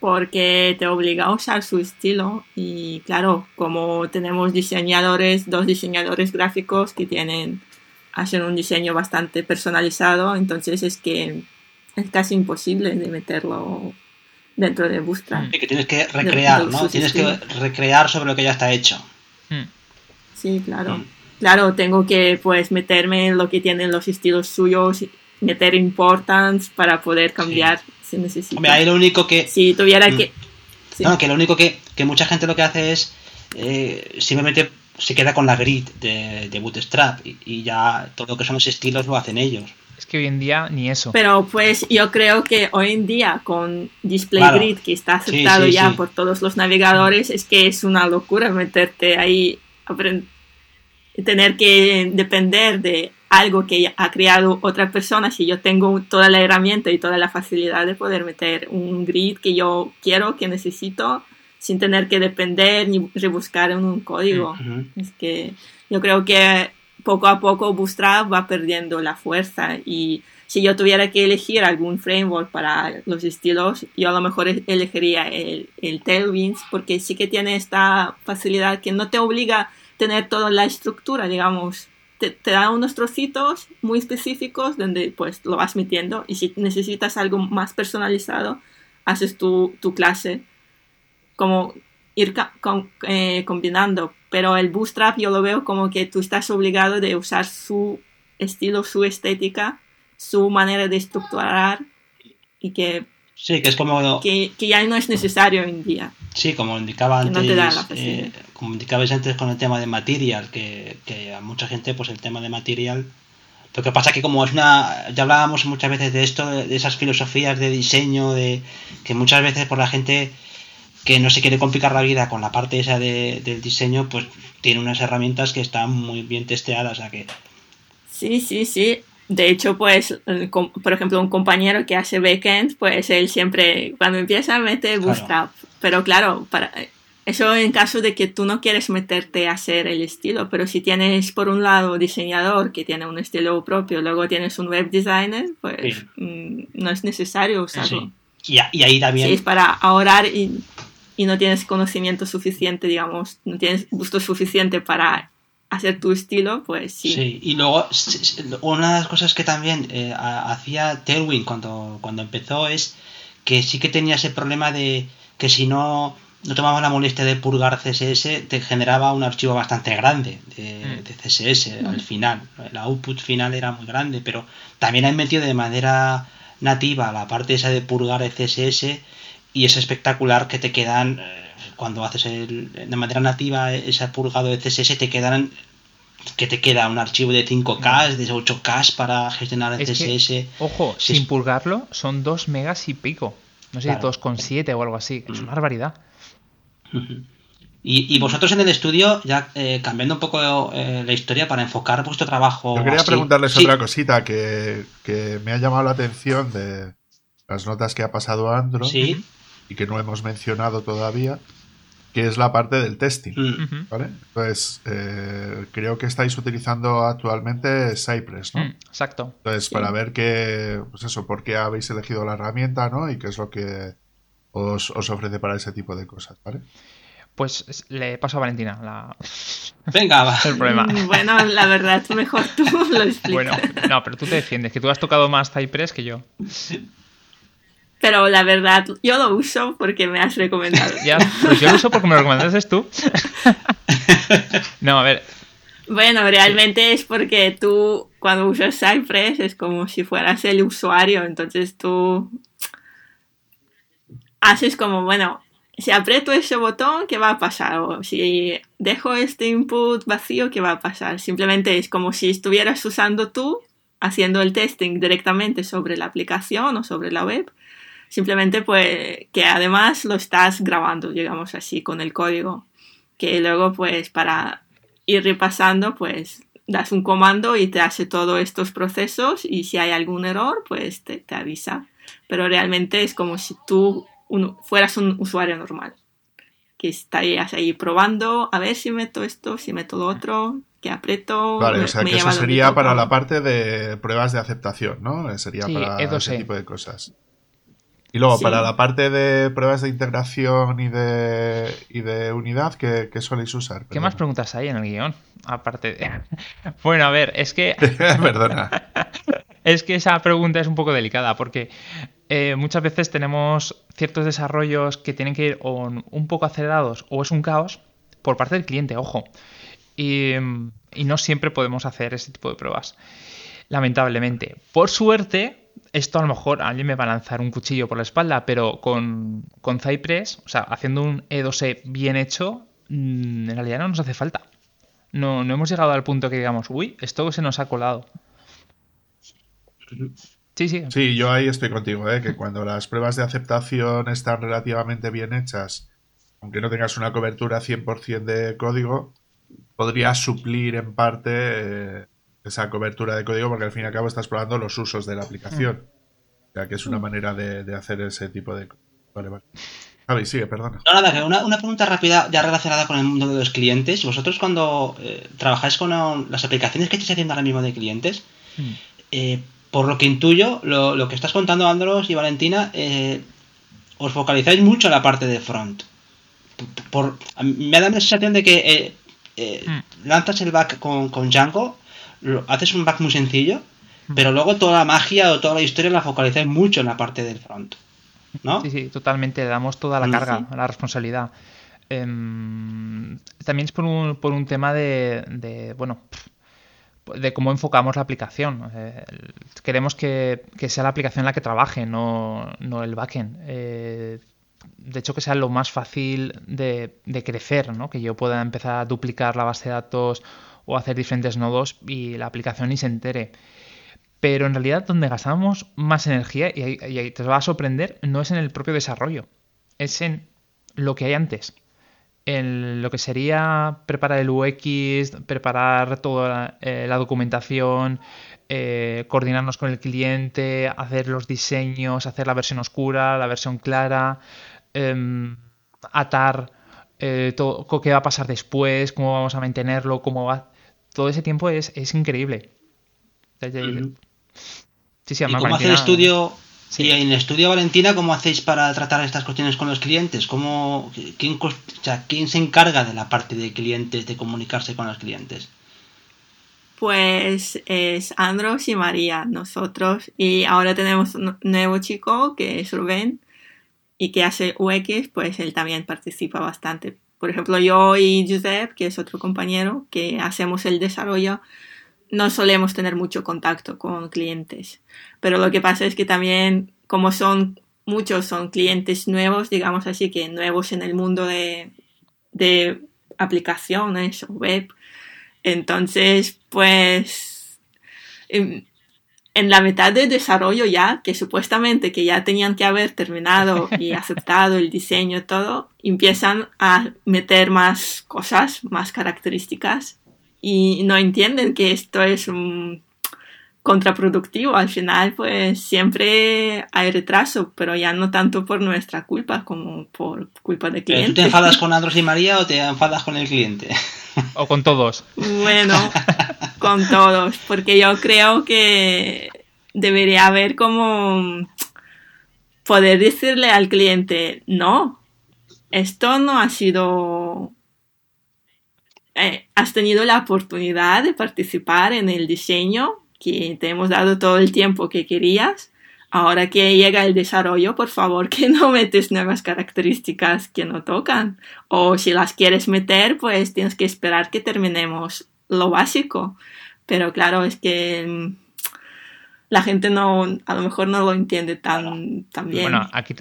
Porque te obliga a usar su estilo y claro, como tenemos diseñadores, dos diseñadores gráficos que tienen, hacen un diseño bastante personalizado, entonces es que es casi imposible de meterlo dentro de Bootstrap. Sí, que tienes que recrear, ¿no? Tienes que recrear sobre lo que ya está hecho. Hmm. Sí, claro. Hmm. Claro, tengo que pues meterme en lo que tienen los estilos suyos, meter importance para poder cambiar si necesito. Hombre, ahí lo único que... Si tuviera hmm. que... No, que lo único que, que, mucha gente lo que hace es eh, simplemente se queda con la grid de, Bootstrap y, y, ya todo lo que son los estilos lo hacen ellos. Es que hoy en día ni eso. Pero pues yo creo que hoy en día con Display Grid que está aceptado ya por todos los navegadores, es que es una locura meterte ahí, tener que depender de algo que ha creado otra persona si yo tengo toda la herramienta y toda la facilidad de poder meter un grid que yo quiero, que necesito, sin tener que depender ni rebuscar en un código. Es que yo creo que poco a poco Bootstrap va perdiendo la fuerza y si yo tuviera que elegir algún framework para los estilos, yo a lo mejor elegiría el, el Tailwinds porque sí que tiene esta facilidad que no te obliga a tener toda la estructura, digamos. Te, da unos trocitos muy específicos donde pues lo vas metiendo y si necesitas algo más personalizado, haces tu, tu clase como ir eh, combinando. Pero el bootstrap yo lo veo como que tú estás obligado de usar su estilo, su estética, su manera de estructurar y que Sí, que es como... Que, ya no es necesario hoy en día. Sí, como indicaba antes, eh, como indicabais antes con el tema de material, que, que, a mucha gente pues el tema de material... Lo que pasa que como es una... Ya hablábamos muchas veces de esto, de esas filosofías de diseño, de que muchas veces por la gente que no se quiere complicar la vida con la parte esa de, del diseño, pues tiene unas herramientas que están muy bien testeadas, sea que... Sí, sí, sí. De hecho, pues, por ejemplo, un compañero que hace backend, pues él siempre, cuando empieza, mete Bootstrap. Pero claro, para, eso en caso de que tú no quieres meterte a hacer el estilo, pero si tienes por un lado diseñador que tiene un estilo propio, luego tienes un web designer, pues mm, no es necesario usarlo. Y, y, ahí también... Sí, es para ahorrar y, y no tienes conocimiento suficiente, digamos, no tienes gusto suficiente para hacer tu estilo, pues sí. Sí, y luego una de las cosas que también eh, hacía Tailwind cuando, cuando empezó es que sí que tenía ese problema de que si no, no tomaba la molestia de purgar CSS, te generaba un archivo bastante grande de, mm. CSS al final. El output final era muy grande, pero también han metido de manera nativa la parte esa de purgar el CSS y es espectacular que te quedan eh, cuando haces el, de manera nativa ese purgado de CSS te quedan que te queda un archivo de 5K, de 8K para gestionar el CSS. ojo, sin purgarlo son 2 megas y pico. No sé, con 2,7 o algo así. Es una barbaridad. Y, vosotros en el estudio, ya eh, cambiando un poco eh, la historia para enfocar vuestro trabajo. Yo quería preguntarles otra cosita que, que, me ha llamado la atención de las notas que ha pasado Andro y que no hemos mencionado todavía que es la parte del testing. Mm. ¿vale? Entonces, eh, creo que estáis utilizando actualmente Cypress, ¿no? Mm, exacto. Entonces, para ver qué, pues eso, por qué habéis elegido la herramienta, ¿no? Y qué es lo que os, ofrece para ese tipo de cosas, ¿vale? Pues le paso a Valentina la... Venga, va. El problema. Mm, bueno, la verdad, mejor tú lo explicas. Bueno, no, pero tú te defiendes, que tú has tocado más Cypress que yo. Pero la verdad, yo lo uso porque me has recomendado. ya, pues yo lo uso porque me lo recomendaste tú. no, a ver. Bueno, realmente es porque tú cuando usas Cypress es como si fueras el usuario, entonces tú haces como, bueno, si aprieto ese botón, ¿qué va a pasar? O si dejo este input vacío, ¿qué va a pasar? Simplemente es como si estuvieras usando tú haciendo el testing directamente sobre la aplicación o sobre la web Simplemente pues que además lo estás grabando, digamos así, con el código. Que luego pues para ir repasando pues das un comando y te hace todos estos procesos y si hay algún error pues te, avisa. Pero realmente es como si tú fueras un usuario normal. Que estarías ahí probando a ver si meto esto, si meto lo otro, que aprieto. Vale, o sea, que eso sería para la parte de pruebas de aceptación, ¿no? Sería para ese tipo de cosas. Y luego, para la parte de pruebas de integración y de, y de unidad, ¿qué, qué soléis usar? ¿Qué más preguntas hay en el guion? Aparte de... bueno, a ver, es que... Perdona. es que esa pregunta es un poco delicada porque eh, muchas veces tenemos ciertos desarrollos que tienen que ir un poco acelerados o es un caos por parte del cliente, ojo. Y, y no siempre podemos hacer ese tipo de pruebas. Lamentablemente. Por suerte, esto a lo mejor alguien me va a lanzar un cuchillo por la espalda, pero con, con Cypress, o sea, haciendo un E2E bien hecho, mm, en realidad no nos hace falta. No, no hemos llegado al punto que digamos, uy, esto se nos ha colado. Sí, sí. Sí, yo ahí estoy contigo, ¿eh? que cuando las pruebas de aceptación están relativamente bien hechas, aunque no tengas una cobertura 100% de código, podría suplir en parte eh, esa cobertura de código porque al fin y al cabo estás probando los usos de la aplicación. Ya que es una mm. manera de, hacer ese tipo de... Vale, vale. Javi, sigue, perdona. No, nada, una, una, pregunta rápida ya relacionada con el mundo de los clientes. Vosotros cuando eh, trabajáis con las aplicaciones que estáis haciendo ahora mismo de clientes, mm. eh, por lo que intuyo, lo, que estás contando Andros y Valentina, eh, os focalizáis mucho en la parte de front. Por, me da la sensación de que mm. lanzas el back con, con Django haces un back muy sencillo, pero luego toda la magia o toda la historia la focalizáis mucho en la parte del front. ¿No? Sí, sí, totalmente. Le damos toda la carga, la responsabilidad. Em, también es por un, por un tema de, bueno, de cómo enfocamos la aplicación. Eh, queremos que, sea la aplicación la que trabaje, no, no el backend. Eh, de hecho, que sea lo más fácil de, de, crecer, ¿no? que yo pueda empezar a duplicar la base de datos o hacer diferentes nodos y la aplicación ni se entere. Pero en realidad donde gastamos más energía, y, y te va a sorprender, no es en el propio desarrollo, es en lo que hay antes en lo que sería preparar el UX, preparar toda eh, la, documentación, eh, coordinarnos con el cliente, hacer los diseños, hacer la versión oscura, la versión clara, em, atar eh, todo, qué va a pasar después, cómo vamos a mantenerlo, cómo va. Todo ese tiempo es, increíble. Sí, sí, ¿Y cómo hace el estudio y en el estudio Valentina, ¿cómo hacéis para tratar estas cuestiones con los clientes? ¿Cómo, quién, ¿Quién se encarga de la parte de clientes, de comunicarse con los clientes? Pues es Andros y María, nosotros. Y ahora tenemos un nuevo chico que es Rubén y que hace UX, pues él también participa bastante. Por ejemplo, yo y Josep, que es otro compañero, que hacemos el desarrollo, no solemos tener mucho contacto con clientes. Pero lo que pasa es que también, como son muchos, son clientes nuevos, digamos así, que nuevos en el mundo de, de aplicaciones o web. Entonces, pues, en, la mitad de desarrollo ya, que supuestamente que ya tenían que haber terminado y aceptado el diseño y todo, empiezan a meter más cosas, más características y no entienden que esto es un contraproductivo. Al final, pues siempre hay retraso, pero ya no tanto por nuestra culpa como por culpa del cliente. ¿Tú te enfadas con Andros y María o te enfadas con el cliente? O con todos. Bueno, con todos, porque yo creo que debería haber como poder decirle al cliente, no, esto no ha sido eh, has tenido la oportunidad de participar en el diseño, que te hemos dado todo el tiempo que querías. Ahora que llega el desarrollo, por favor que no metes nuevas características que no tocan. O si las quieres meter, pues tienes que esperar que terminemos lo básico. Pero claro, es que mm, la gente no, a lo mejor no lo entiende tan, tan bien. Bueno, aquí,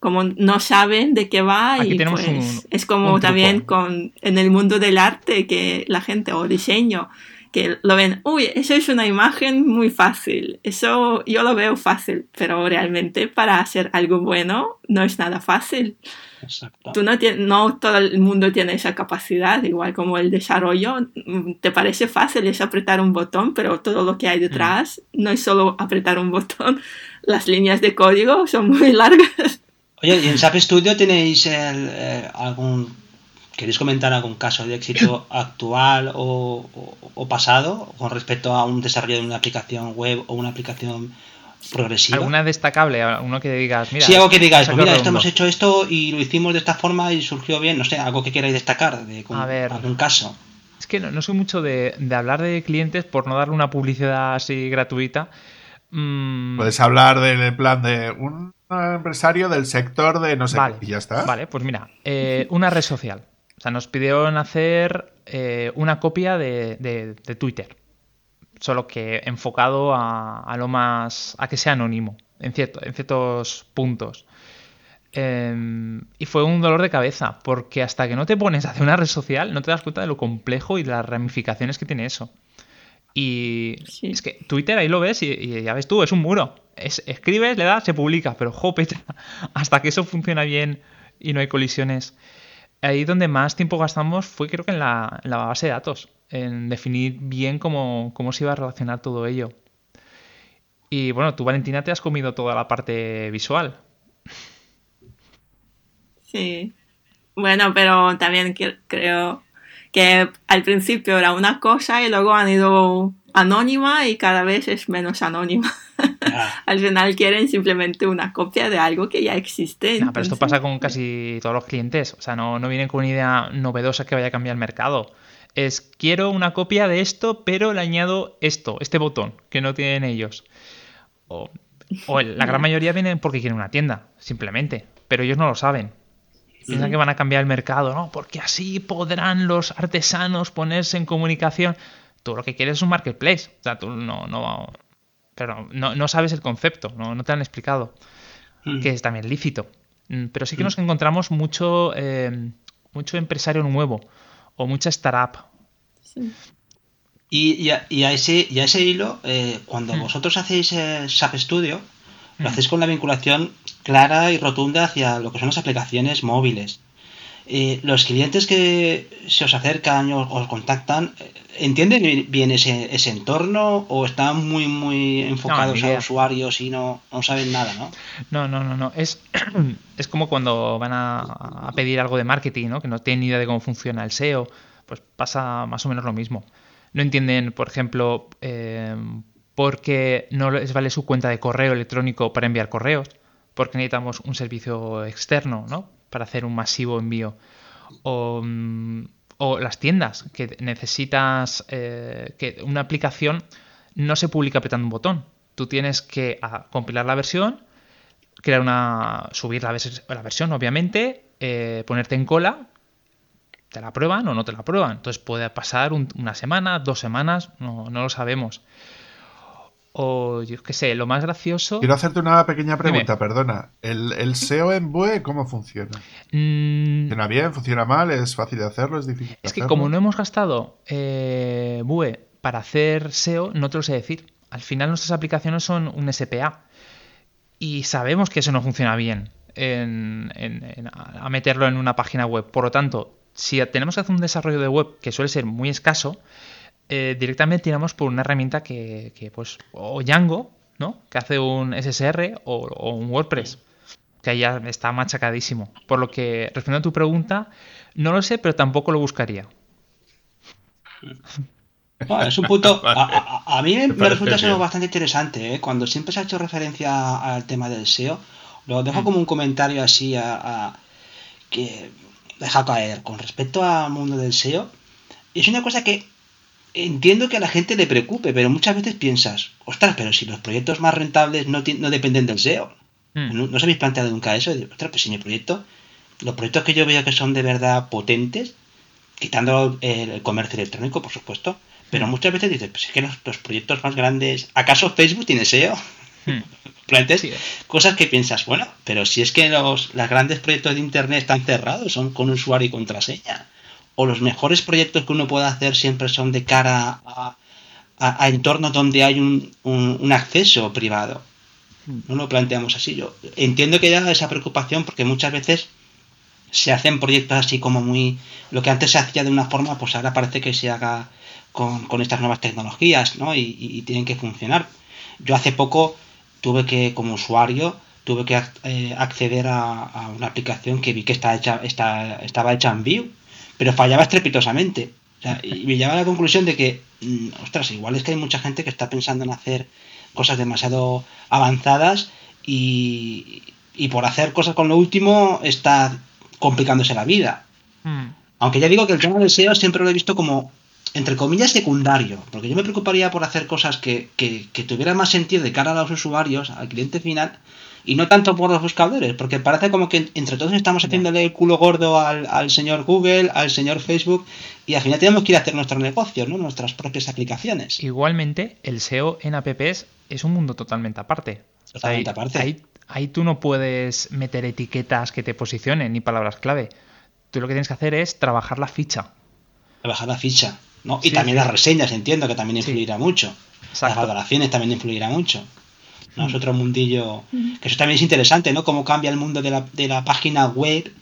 como no saben de qué va y pues es como también con en el mundo del arte que la gente o diseño que lo ven, uy, eso es una imagen muy fácil, eso yo lo veo fácil, pero realmente para hacer algo bueno no es nada fácil. Exacto. Tú no, no todo el mundo tiene esa capacidad, igual como el desarrollo, mm, te parece fácil es apretar un botón, pero todo lo que hay detrás mm. no es solo apretar un botón, las líneas de código son muy largas. Oye, ¿y en SAP Studio tenéis eh, algún... ¿Queréis comentar algún caso de éxito actual o, pasado con respecto a un desarrollo de una aplicación web o una aplicación progresiva? ¿Alguna destacable? Uno que digas, mira... Sí, algo que digáis, pues mira, esto hemos hecho esto y lo hicimos de esta forma y surgió bien. No sé, algo que queráis destacar de algún caso. Es que no, soy mucho de, hablar de clientes por no darle una publicidad así gratuita. Mm. Puedes hablar del plan de un empresario del sector de no sé qué. Y ya está. Vale, pues mira, eh, una red social. O sea, nos pidieron hacer eh, una copia de, Twitter. Solo que enfocado a, lo más. a que sea anónimo. En, cierto, en ciertos puntos. Em, y fue un dolor de cabeza. Porque hasta que no te pones a hacer una red social, no te das cuenta de lo complejo y de las ramificaciones que tiene eso. Y es que Twitter ahí lo ves y, ya ves tú, es un muro. Es, escribes, le das, se publica, pero hasta que eso funciona bien y no hay colisiones. Ahí donde más tiempo gastamos fue creo que en la, base de datos, en definir bien cómo, cómo se iba a relacionar todo ello. Y bueno, tú Valentina te has comido toda la parte visual. Sí. Bueno, pero también creo que al principio era una cosa y luego han ido anónima y cada vez es menos anónima. Ah. al final quieren simplemente una copia de algo que ya existe. pero esto pasa con casi todos los clientes. O sea, no, no vienen con una idea novedosa que vaya a cambiar el mercado. Es quiero una copia de esto, pero le añado esto, este botón, que no tienen ellos. O, o la gran mayoría vienen porque quieren una tienda, simplemente. Pero ellos no lo saben. Piensan que van a cambiar el mercado, ¿no? Porque así podrán los artesanos ponerse en comunicación. Tú lo que quieres es un marketplace. O sea, tú no, no, pero no, sabes el concepto, no, no te han explicado. Que es también lícito. Mm, pero sí que nos encontramos mucho, eh, mucho empresario nuevo o mucha startup. Sí. Y, a, ese, y ese hilo, eh, cuando hmm. vosotros hacéis el SAP Studio, lo hmm. hacéis con la vinculación clara y rotunda hacia lo que son las aplicaciones móviles. Eh, los clientes que se os acercan o os contactan, eh, ¿entienden bien ese, ese entorno o están muy muy enfocados a usuarios y no, no, saben nada, no? No, no, no, no. Es, es como cuando van a, a, pedir algo de marketing, ¿no? Que no tienen ni idea de cómo funciona el SEO. Pues pasa más o menos lo mismo no entienden, por ejemplo, eh, por qué no les vale su cuenta de correo electrónico para enviar correos, porque necesitamos un servicio externo, ¿no? Para hacer un masivo envío. O, mm, las tiendas, que necesitas eh, que una aplicación no se publica apretando un botón. Tú tienes que ah, compilar la versión, crear una. subir la, versión, obviamente, eh, ponerte en cola te la prueban o no te la prueban. Entonces puede pasar una semana, dos semanas, no, lo sabemos. O yo qué sé, lo más gracioso. Quiero hacerte una pequeña pregunta, perdona. ¿El, SEO en Bue cómo funciona? Mm. ¿Funciona bien? ¿Funciona mal? ¿Es fácil de hacerlo? ¿Es difícil? es que como no hemos gastado eh, Bue para hacer SEO, no te lo sé decir. Al final nuestras aplicaciones son un SPA. Y sabemos que eso no funciona bien a meterlo en una página web. Por lo tanto, si tenemos que hacer un desarrollo de web que suele ser muy escaso, eh, directamente tiramos por una herramienta que, pues, o Django, ¿no? Que hace un SSR o, un WordPress, que ya está machacadísimo. Por lo que, respondiendo a tu pregunta, no lo sé, pero tampoco lo buscaría. es un punto. A, mí me, resulta ser bastante interesante, ¿eh? Cuando siempre se ha hecho referencia al tema del SEO, lo dejo mm. como un comentario así a que deja caer. Con respecto al mundo del SEO, es una cosa que entiendo que a la gente le preocupe, pero muchas veces piensas, ostras, pero si los proyectos más rentables no, no dependen del SEO. Hmm. ¿No, os habéis planteado nunca eso? Ostras, pues si mi proyecto, los proyectos que yo veo que son de verdad potentes, quitando el comercio electrónico, por supuesto, pero hmm. muchas veces dices, pues es que los, proyectos más grandes, ¿acaso Facebook tiene SEO? Hmm. cosas que piensas, bueno, pero si es que los, los grandes proyectos de Internet están cerrados, son con usuario y contraseña. O los mejores proyectos que uno puede hacer siempre son de cara a, a, entornos donde hay un, un, acceso privado. No lo planteamos así. Yo entiendo que haya esa preocupación porque muchas veces se hacen proyectos así como muy... Lo que antes se hacía de una forma, pues ahora parece que se haga con, con estas nuevas tecnologías, ¿no? Y, y, tienen que funcionar. Yo hace poco tuve que, como usuario, tuve que eh, acceder a, una aplicación que vi que está hecha, está, estaba hecha en Vue, pero fallaba estrepitosamente. y me lleva a la conclusión de que, mm, ostras, igual es que hay mucha gente que está pensando en hacer cosas demasiado avanzadas y, y por hacer cosas con lo último está complicándose la vida. Hmm. Aunque ya digo que el tema del SEO siempre lo he visto como entre comillas, secundario, porque yo me preocuparía por hacer cosas que, que, tuvieran más sentido de cara a los usuarios, al cliente final, y no tanto por los buscadores, porque parece como que entre todos estamos haciéndole el culo gordo al, señor Google, al señor Facebook, y al final tenemos que ir a hacer nuestro negocio, ¿no? nuestras propias aplicaciones. Igualmente, el SEO en apps es un mundo totalmente aparte. Totalmente aparte. Ahí, ahí tú no puedes meter etiquetas que te posicionen ni palabras clave. Tú lo que tienes que hacer es trabajar la ficha. Trabajar la ficha. Y también las reseñas, entiendo que también influirá mucho. Las valoraciones también influirá mucho. ¿No? Es mm. otro mundillo. Que eso también es interesante, ¿no? Cómo cambia el mundo de la, de la página web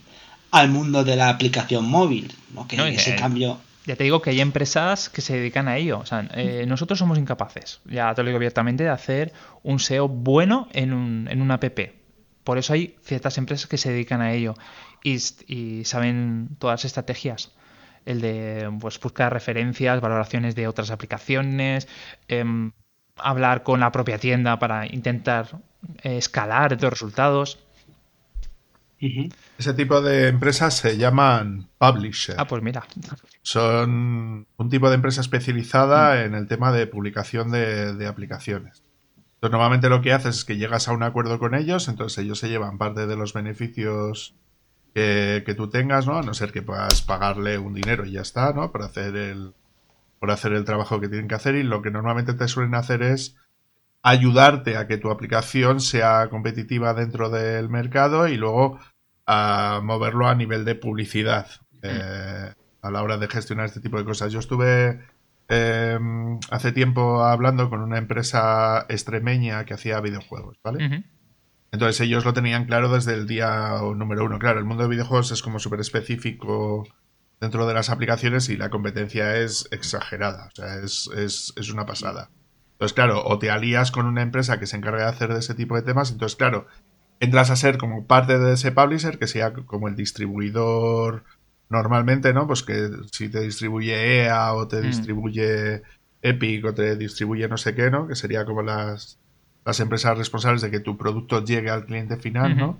al mundo de la aplicación móvil. ¿no? Que ese cambio. Ya te digo que hay empresas que se dedican a ello. O sea, eh, nosotros somos incapaces, ya te lo digo abiertamente, de hacer un SEO bueno en, un, en una app. Por eso hay ciertas empresas que se dedican a ello y, y saben todas las estrategias el de pues, buscar referencias, valoraciones de otras aplicaciones, em, hablar con la propia tienda para intentar eh, escalar estos resultados. Ese tipo de empresas se llaman publishers. Ah, pues mira. Son un tipo de empresa especializada mm. en el tema de publicación de, de aplicaciones. Entonces, normalmente lo que haces es que llegas a un acuerdo con ellos, entonces ellos se llevan parte de los beneficios que, que, tú tengas, ¿no? A no ser que puedas pagarle un dinero y ya está, ¿no? Para hacer el, por hacer el trabajo que tienen que hacer y lo que normalmente te suelen hacer es ayudarte a que tu aplicación sea competitiva dentro del mercado y luego a moverlo a nivel de publicidad eh, a la hora de gestionar este tipo de cosas. Yo estuve eh, hace tiempo hablando con una empresa extremeña que hacía videojuegos, ¿vale? Entonces ellos lo tenían claro desde el día número uno. Claro, el mundo de videojuegos es como súper específico dentro de las aplicaciones y la competencia es exagerada, o sea, es, es, es, una pasada. Entonces, claro, o te alías con una empresa que se encarga de hacer de ese tipo de temas, entonces, claro, entras a ser como parte de ese publisher, que sea como el distribuidor normalmente, ¿no? Pues que si te distribuye EA o te mm. distribuye Epic o te distribuye no sé qué, ¿no? Que sería como las, las empresas responsables de que tu producto llegue al cliente final, ¿no?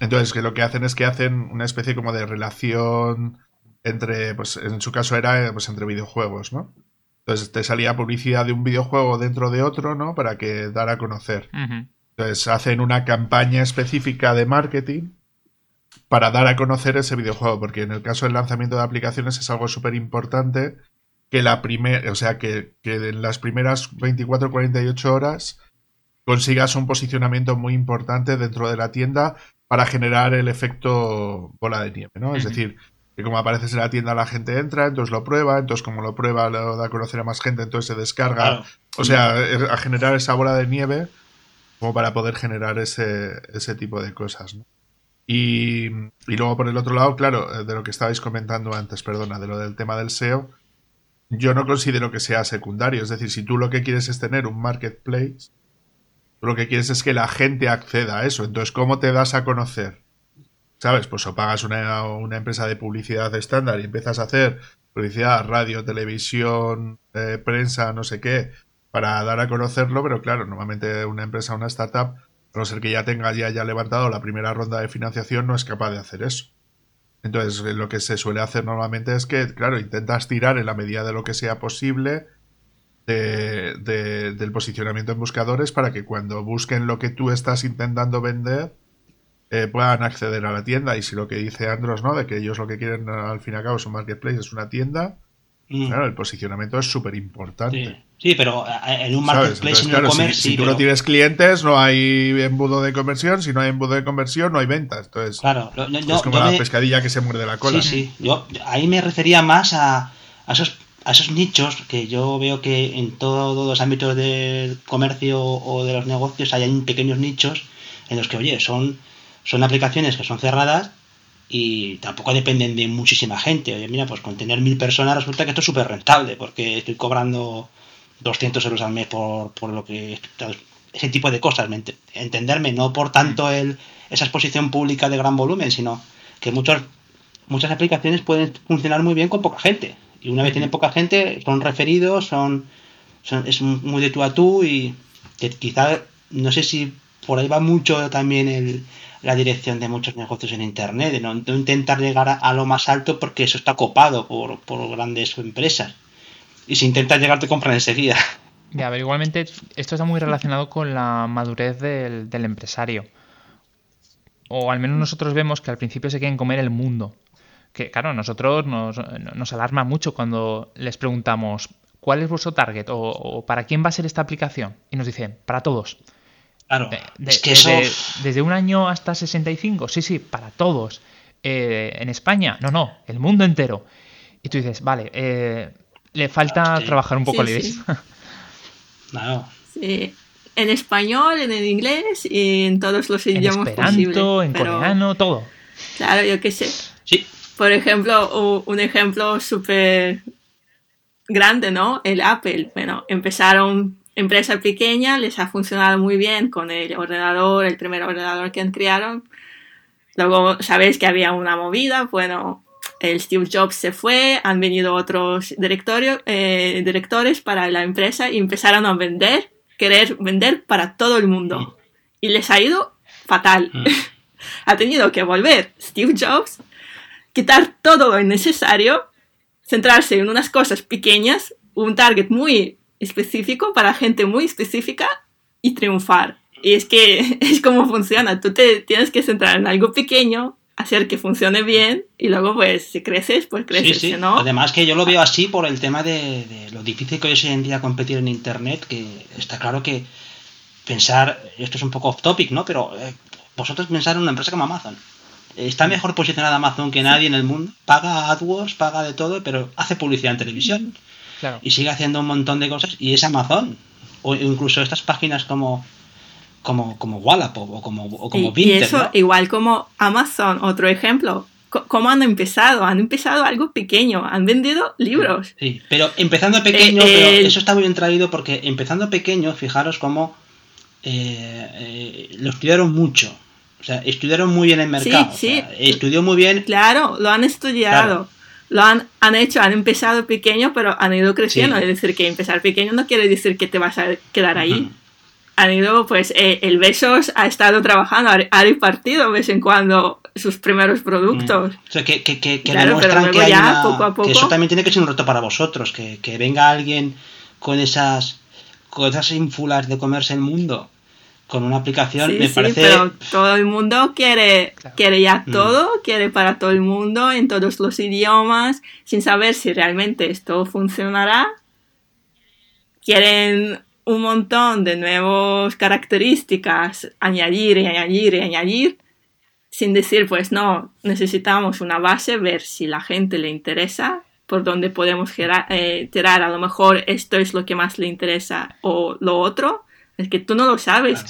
Entonces, que lo que hacen es que hacen una especie como de relación entre, pues en su caso era pues entre videojuegos, ¿no? Entonces te salía publicidad de un videojuego dentro de otro, ¿no? Para que dar a conocer. Entonces hacen una campaña específica de marketing para dar a conocer ese videojuego, porque en el caso del lanzamiento de aplicaciones es algo súper importante que la primera, o sea, que, que en las primeras 24 48 horas consigas un posicionamiento muy importante dentro de la tienda para generar el efecto bola de nieve, ¿no? Es decir, que como apareces en la tienda la gente entra, entonces lo prueba, entonces como lo prueba lo da a conocer a más gente, entonces se descarga, o sea, a generar esa bola de nieve como para poder generar ese, ese tipo de cosas. ¿no? Y, y, luego por el otro lado, claro, eh, de lo que estabais comentando antes, perdona, de lo del tema del SEO, yo no considero que sea secundario, es decir, si tú lo que quieres es tener un marketplace, lo que quieres es que la gente acceda a eso, entonces ¿cómo te das a conocer? ¿Sabes? Pues o pagas una, una empresa de publicidad estándar y empiezas a hacer publicidad, radio, televisión, eh, prensa, no sé qué, para dar a conocerlo, pero claro, normalmente una empresa, una startup, a no ser que ya tenga ya haya levantado la primera ronda de financiación, no es capaz de hacer eso. Entonces, lo que se suele hacer normalmente es que, claro, intentas tirar en la medida de lo que sea posible de, del posicionamiento en buscadores para que cuando busquen lo que tú estás intentando vender, eh, puedan acceder a la tienda. Y si lo que dice Andros, ¿no? De que ellos lo que quieren al fin y al cabo es un marketplace, es una tienda. Mm. Claro, el posicionamiento es súper importante. Sí. pero eh, en un marketplace, en un si, tú no tienes clientes, no hay embudo de conversión. Si no hay embudo de conversión, no hay ventas. Entonces, claro, es como la pescadilla que se muerde la cola. Sí, sí. Yo ahí me refería más a, a esos a esos nichos que yo veo que en todos los ámbitos del comercio o de los negocios hay pequeños nichos en los que, oye, son son aplicaciones que son cerradas y tampoco dependen de muchísima gente. Oye, mira, pues con tener mil personas resulta que esto es súper rentable porque estoy cobrando 200 euros al mes por, por lo que... Ese tipo de cosas, entenderme, no por tanto el, esa exposición pública de gran volumen, sino que muchos, muchas aplicaciones pueden funcionar muy bien con poca gente. Y una vez tienen poca gente, son referidos, son, son es muy de tú a tú y que quizá, no sé si por ahí va mucho también el, la dirección de muchos negocios en Internet, de no, intentar llegar a, lo más alto porque eso está copado por, grandes empresas. Y si intentas llegar te compran enseguida. Ya, pero igualmente esto está muy relacionado con la madurez del, empresario. O al menos nosotros vemos que al principio se quieren comer el mundo. Que claro, a nosotros nos, nos alarma mucho cuando les preguntamos ¿cuál es vuestro target? o para quién va a ser esta aplicación? Y nos dicen, para todos. Claro, es que eso... Desde, un año hasta 65, sí, sí, para todos. Eh, en España, no, no, el mundo entero. Y tú dices, vale, eh, le falta trabajar un poco sí, el sí. Claro. Sí. En español, en el inglés y en todos los idiomas en esperanto, en coreano, todo. Claro, yo qué sé. Sí. Por ejemplo, un ejemplo súper grande, ¿no? El Apple. Bueno, empezaron empresa pequeña, les ha funcionado muy bien con el ordenador, el primer ordenador que crearon. Luego sabéis que había una movida, bueno, el Steve Jobs se fue, han venido otros eh, directores para la empresa y empezaron a vender, querer vender para todo el mundo. Y les ha ido fatal. Mm. ha tenido que volver Steve Jobs, quitar todo lo innecesario, centrarse en unas cosas pequeñas, un target muy específico para gente muy específica y triunfar. Y es que es como funciona. Tú te tienes que centrar en algo pequeño, hacer que funcione bien y luego pues si creces, pues creces. Sí, sí. ¿no? Además que yo lo veo así por el tema de, lo difícil que es hoy en día competir en Internet, que está claro que pensar, esto es un poco off topic, ¿no? Pero eh, vosotros pensar en una empresa como Amazon. Está mejor posicionada Amazon que nadie en el mundo. Paga AdWords, paga de todo, pero hace publicidad en televisión. Claro. Y sigue haciendo un montón de cosas. Y es Amazon. O incluso estas páginas como como, como Wallapop o como, o como y, eso, igual como Amazon, otro ejemplo. ¿Cómo han empezado? Han empezado algo pequeño, han vendido libros. Sí, pero empezando pequeño, eh, pero eso está muy bien traído porque empezando pequeño, fijaros cómo eh, eh, lo estudiaron mucho. O sea, estudiaron muy bien el mercado. Sí, sí. estudió muy bien. Claro, lo han estudiado. Lo han, han hecho, han empezado pequeño, pero han ido creciendo. Es decir, que empezar pequeño no quiere decir que te vas a quedar ahí han ido, pues eh, el Besos ha estado trabajando, ha repartido de vez en cuando sus primeros productos. Mm. O sea, que, que, que, claro, que, ya, poco a poco... que eso también tiene que ser un reto para vosotros, que, venga alguien con esas, con esas ínfulas de comerse el mundo con una aplicación me parece pero todo el mundo quiere quiere ya mm. todo quiere para todo el mundo en todos los idiomas sin saber si realmente esto funcionará. Quieren un montón de nuevas características, añadir y añadir y añadir, sin decir, pues no, necesitamos una base, ver si la gente le interesa, por dónde podemos eh, tirar, a lo mejor esto es lo que más le interesa o lo otro, es que tú no lo sabes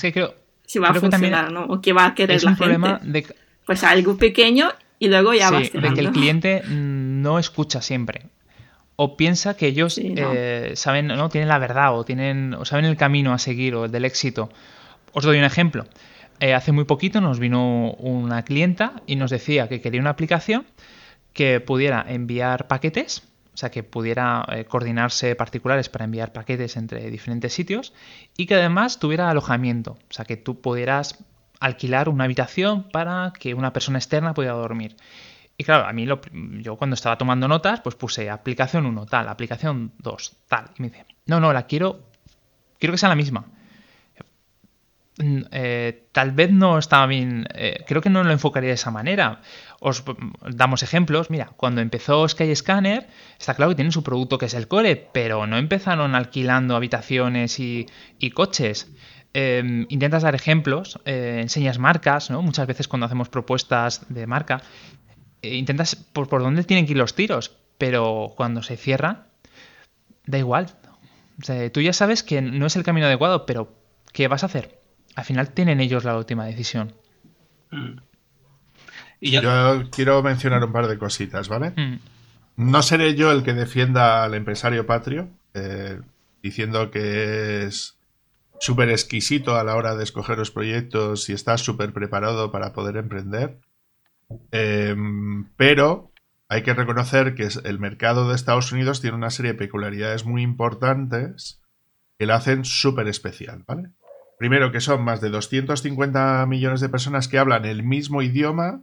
si va a funcionar ¿no? o qué va a querer la gente. De... Pues algo pequeño y luego ya va a ser. De que el cliente no escucha siempre o piensa que ellos eh, saben, ¿no? Tienen la verdad o tienen, o saben el camino a seguir o el del éxito. Os doy un ejemplo. Eh, hace muy poquito nos vino una clienta y nos decía que quería una aplicación que pudiera enviar paquetes, o sea, que pudiera eh, coordinarse particulares para enviar paquetes entre diferentes sitios y que además tuviera alojamiento, o sea, que tú pudieras alquilar una habitación para que una persona externa pudiera dormir. Y claro, a mí lo, yo cuando estaba tomando notas, pues puse aplicación 1, tal, aplicación 2, tal. Y me dice, no, no, la quiero, quiero que sea la misma. Mm, eh, tal vez no estaba bien, eh, creo que no lo enfocaría de esa manera. Os damos ejemplos. Mira, cuando empezó Skyscanner, está claro que tiene su producto que es el core, pero no empezaron alquilando habitaciones y, coches. Em, intentas dar ejemplos, eh, enseñas marcas, ¿no? Muchas veces cuando hacemos propuestas de marca, intentas por, por dónde tienen que ir los tiros, pero cuando se cierra, da igual. tú ya sabes que no es el camino adecuado, pero ¿qué vas a hacer? Al final tienen ellos la última decisión. Mm. Y yo... quiero mencionar un par de cositas, ¿vale? Mm. No seré yo el que defienda al empresario patrio, eh, diciendo que es súper exquisito a la hora de escoger los proyectos y está súper preparado para poder emprender. Em, pero hay que reconocer que el mercado de Estados Unidos tiene una serie de peculiaridades muy importantes que lo hacen súper especial, ¿vale? Primero que son más de 250 millones de personas que hablan el mismo idioma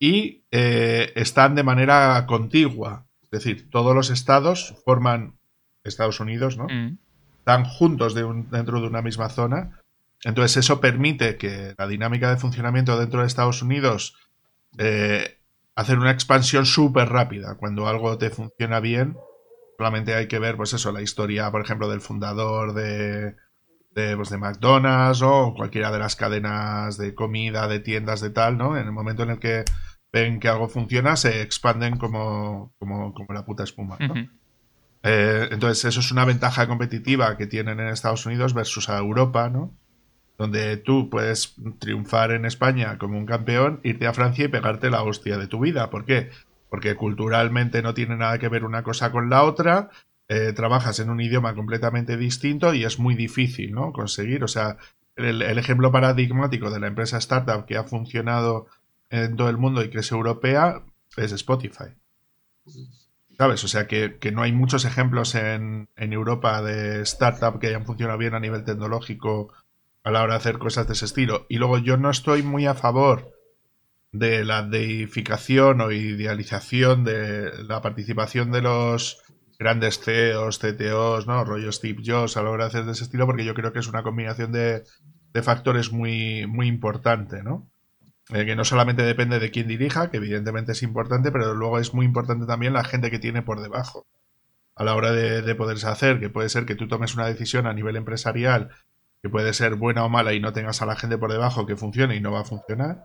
y eh, están de manera contigua. Es decir, todos los estados forman Estados Unidos, ¿no? Mm. Están juntos dentro de una misma zona. Entonces eso permite que la dinámica de funcionamiento dentro de Estados Unidos eh, hacer una expansión súper rápida. Cuando algo te funciona bien, solamente hay que ver, pues eso, la historia, por ejemplo, del fundador de, de, pues de McDonald's o cualquiera de las cadenas de comida, de tiendas, de tal, ¿no? En el momento en el que ven que algo funciona, se expanden como, como, como la puta espuma, eh, entonces, eso es una ventaja competitiva que tienen en Estados Unidos versus a Europa, ¿no? donde tú puedes triunfar en España como un campeón, irte a Francia y pegarte la hostia de tu vida. ¿Por qué? Porque culturalmente no tiene nada que ver una cosa con la otra, eh, trabajas en un idioma completamente distinto y es muy difícil, ¿no? Conseguir, o sea, el, ejemplo paradigmático de la empresa startup que ha funcionado en todo el mundo y que es europea es Spotify. ¿Sabes? O sea que, no hay muchos ejemplos en, en Europa de startup que hayan funcionado bien a nivel tecnológico a la hora de hacer cosas de ese estilo. Y luego yo no estoy muy a favor de la deificación o idealización de la participación de los grandes CEOs, CTOs, ¿no? Rollo Steve Jobs a la hora de hacer de ese estilo, porque yo creo que es una combinación de, factores muy, muy importante, ¿no? eh, que no solamente depende de quién dirija, que evidentemente es importante, pero luego es muy importante también la gente que tiene por debajo. A la hora de, de poderse hacer, que puede ser que tú tomes una decisión a nivel empresarial que puede ser buena o mala y no tengas a la gente por debajo que funcione y no va a funcionar.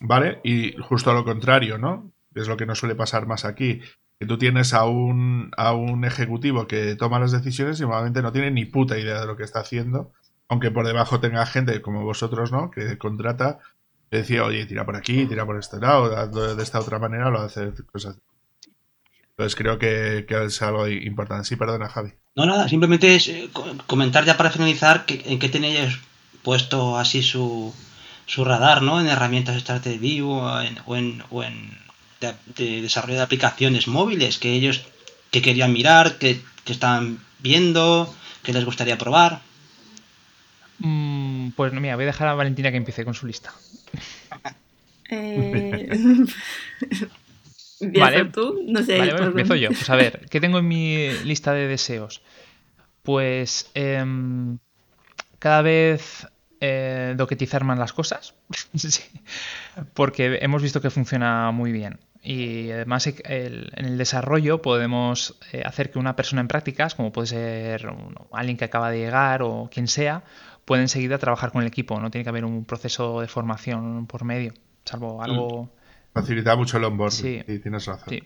¿Vale? Y justo lo contrario, ¿no? Es lo que nos suele pasar más aquí. Que tú tienes a un, a un ejecutivo que toma las decisiones y normalmente no tiene ni puta idea de lo que está haciendo. Aunque por debajo tenga gente como vosotros, ¿no? Que contrata, que decía, oye, tira por aquí, tira por este lado, de esta otra manera, lo hace cosas. Entonces creo que, que es algo importante. Sí, perdona, Javi. No, nada, simplemente es eh, comentar ya para finalizar que, en qué tenéis puesto así su, su radar, ¿no? En herramientas Strategy o en, o en, o en de, desarrollo de aplicaciones móviles que ellos que querían mirar, que, que están viendo, que les gustaría probar. Mm, pues mira, voy a dejar a Valentina que empiece con su lista. Eh... vale, tú? No sé. Vale, empiezo yo. Pues a ver, ¿qué tengo en mi lista de deseos? Pues eh, cada vez eh, doquetizar más las cosas. sí, porque hemos visto que funciona muy bien. Y además el, en el desarrollo podemos eh, hacer que una persona en prácticas, como puede ser alguien que acaba de llegar o quien sea, pueda enseguida trabajar con el equipo. No tiene que haber un proceso de formación por medio, salvo algo... Mm Facilita mucho el onboard. Sí, tienes razón.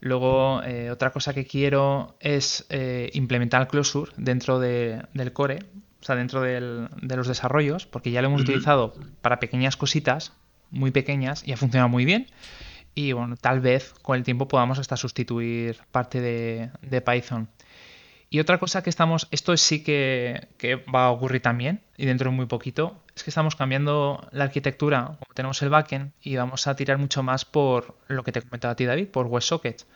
Luego, eh, otra cosa que quiero es eh, implementar el Closure dentro del core, o sea, dentro de los desarrollos, porque ya lo hemos utilizado para pequeñas cositas, muy pequeñas, y ha funcionado muy bien. Y bueno, tal vez con el tiempo podamos hasta sustituir parte de, de Python. Y otra cosa que estamos, esto sí que, va a ocurrir también, y dentro de muy poquito, es que estamos cambiando la arquitectura, como tenemos el backend, y vamos a tirar mucho más por lo que te comentaba a ti, David, por WebSockets,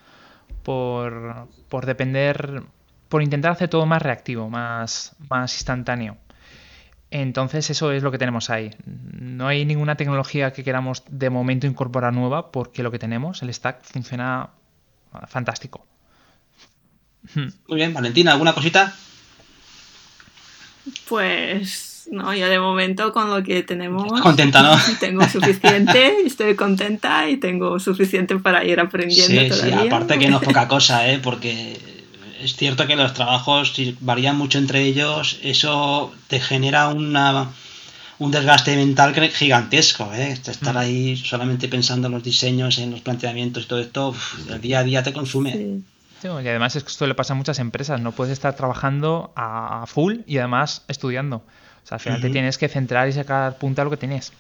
por, por depender, por intentar hacer todo más reactivo, más, más instantáneo. Entonces eso es lo que tenemos ahí. No hay ninguna tecnología que queramos de momento incorporar nueva porque lo que tenemos, el stack, funciona fantástico. Muy bien, Valentina, ¿alguna cosita? Pues no, yo de momento con lo que tenemos. Contenta, ¿no? Tengo suficiente, estoy contenta y tengo suficiente para ir aprendiendo. Sí, sí, aparte que no es poca cosa, ¿eh? Porque es cierto que los trabajos varían mucho entre ellos, eso te genera una, un desgaste mental gigantesco, ¿eh? Estar mm. ahí solamente pensando en los diseños, en los planteamientos y todo esto, el día a día te consume. Y además esto le pasa a muchas empresas, no puedes estar trabajando a full y además estudiando. O sea, al final te tienes que centrar y sacar punta a lo que tienes.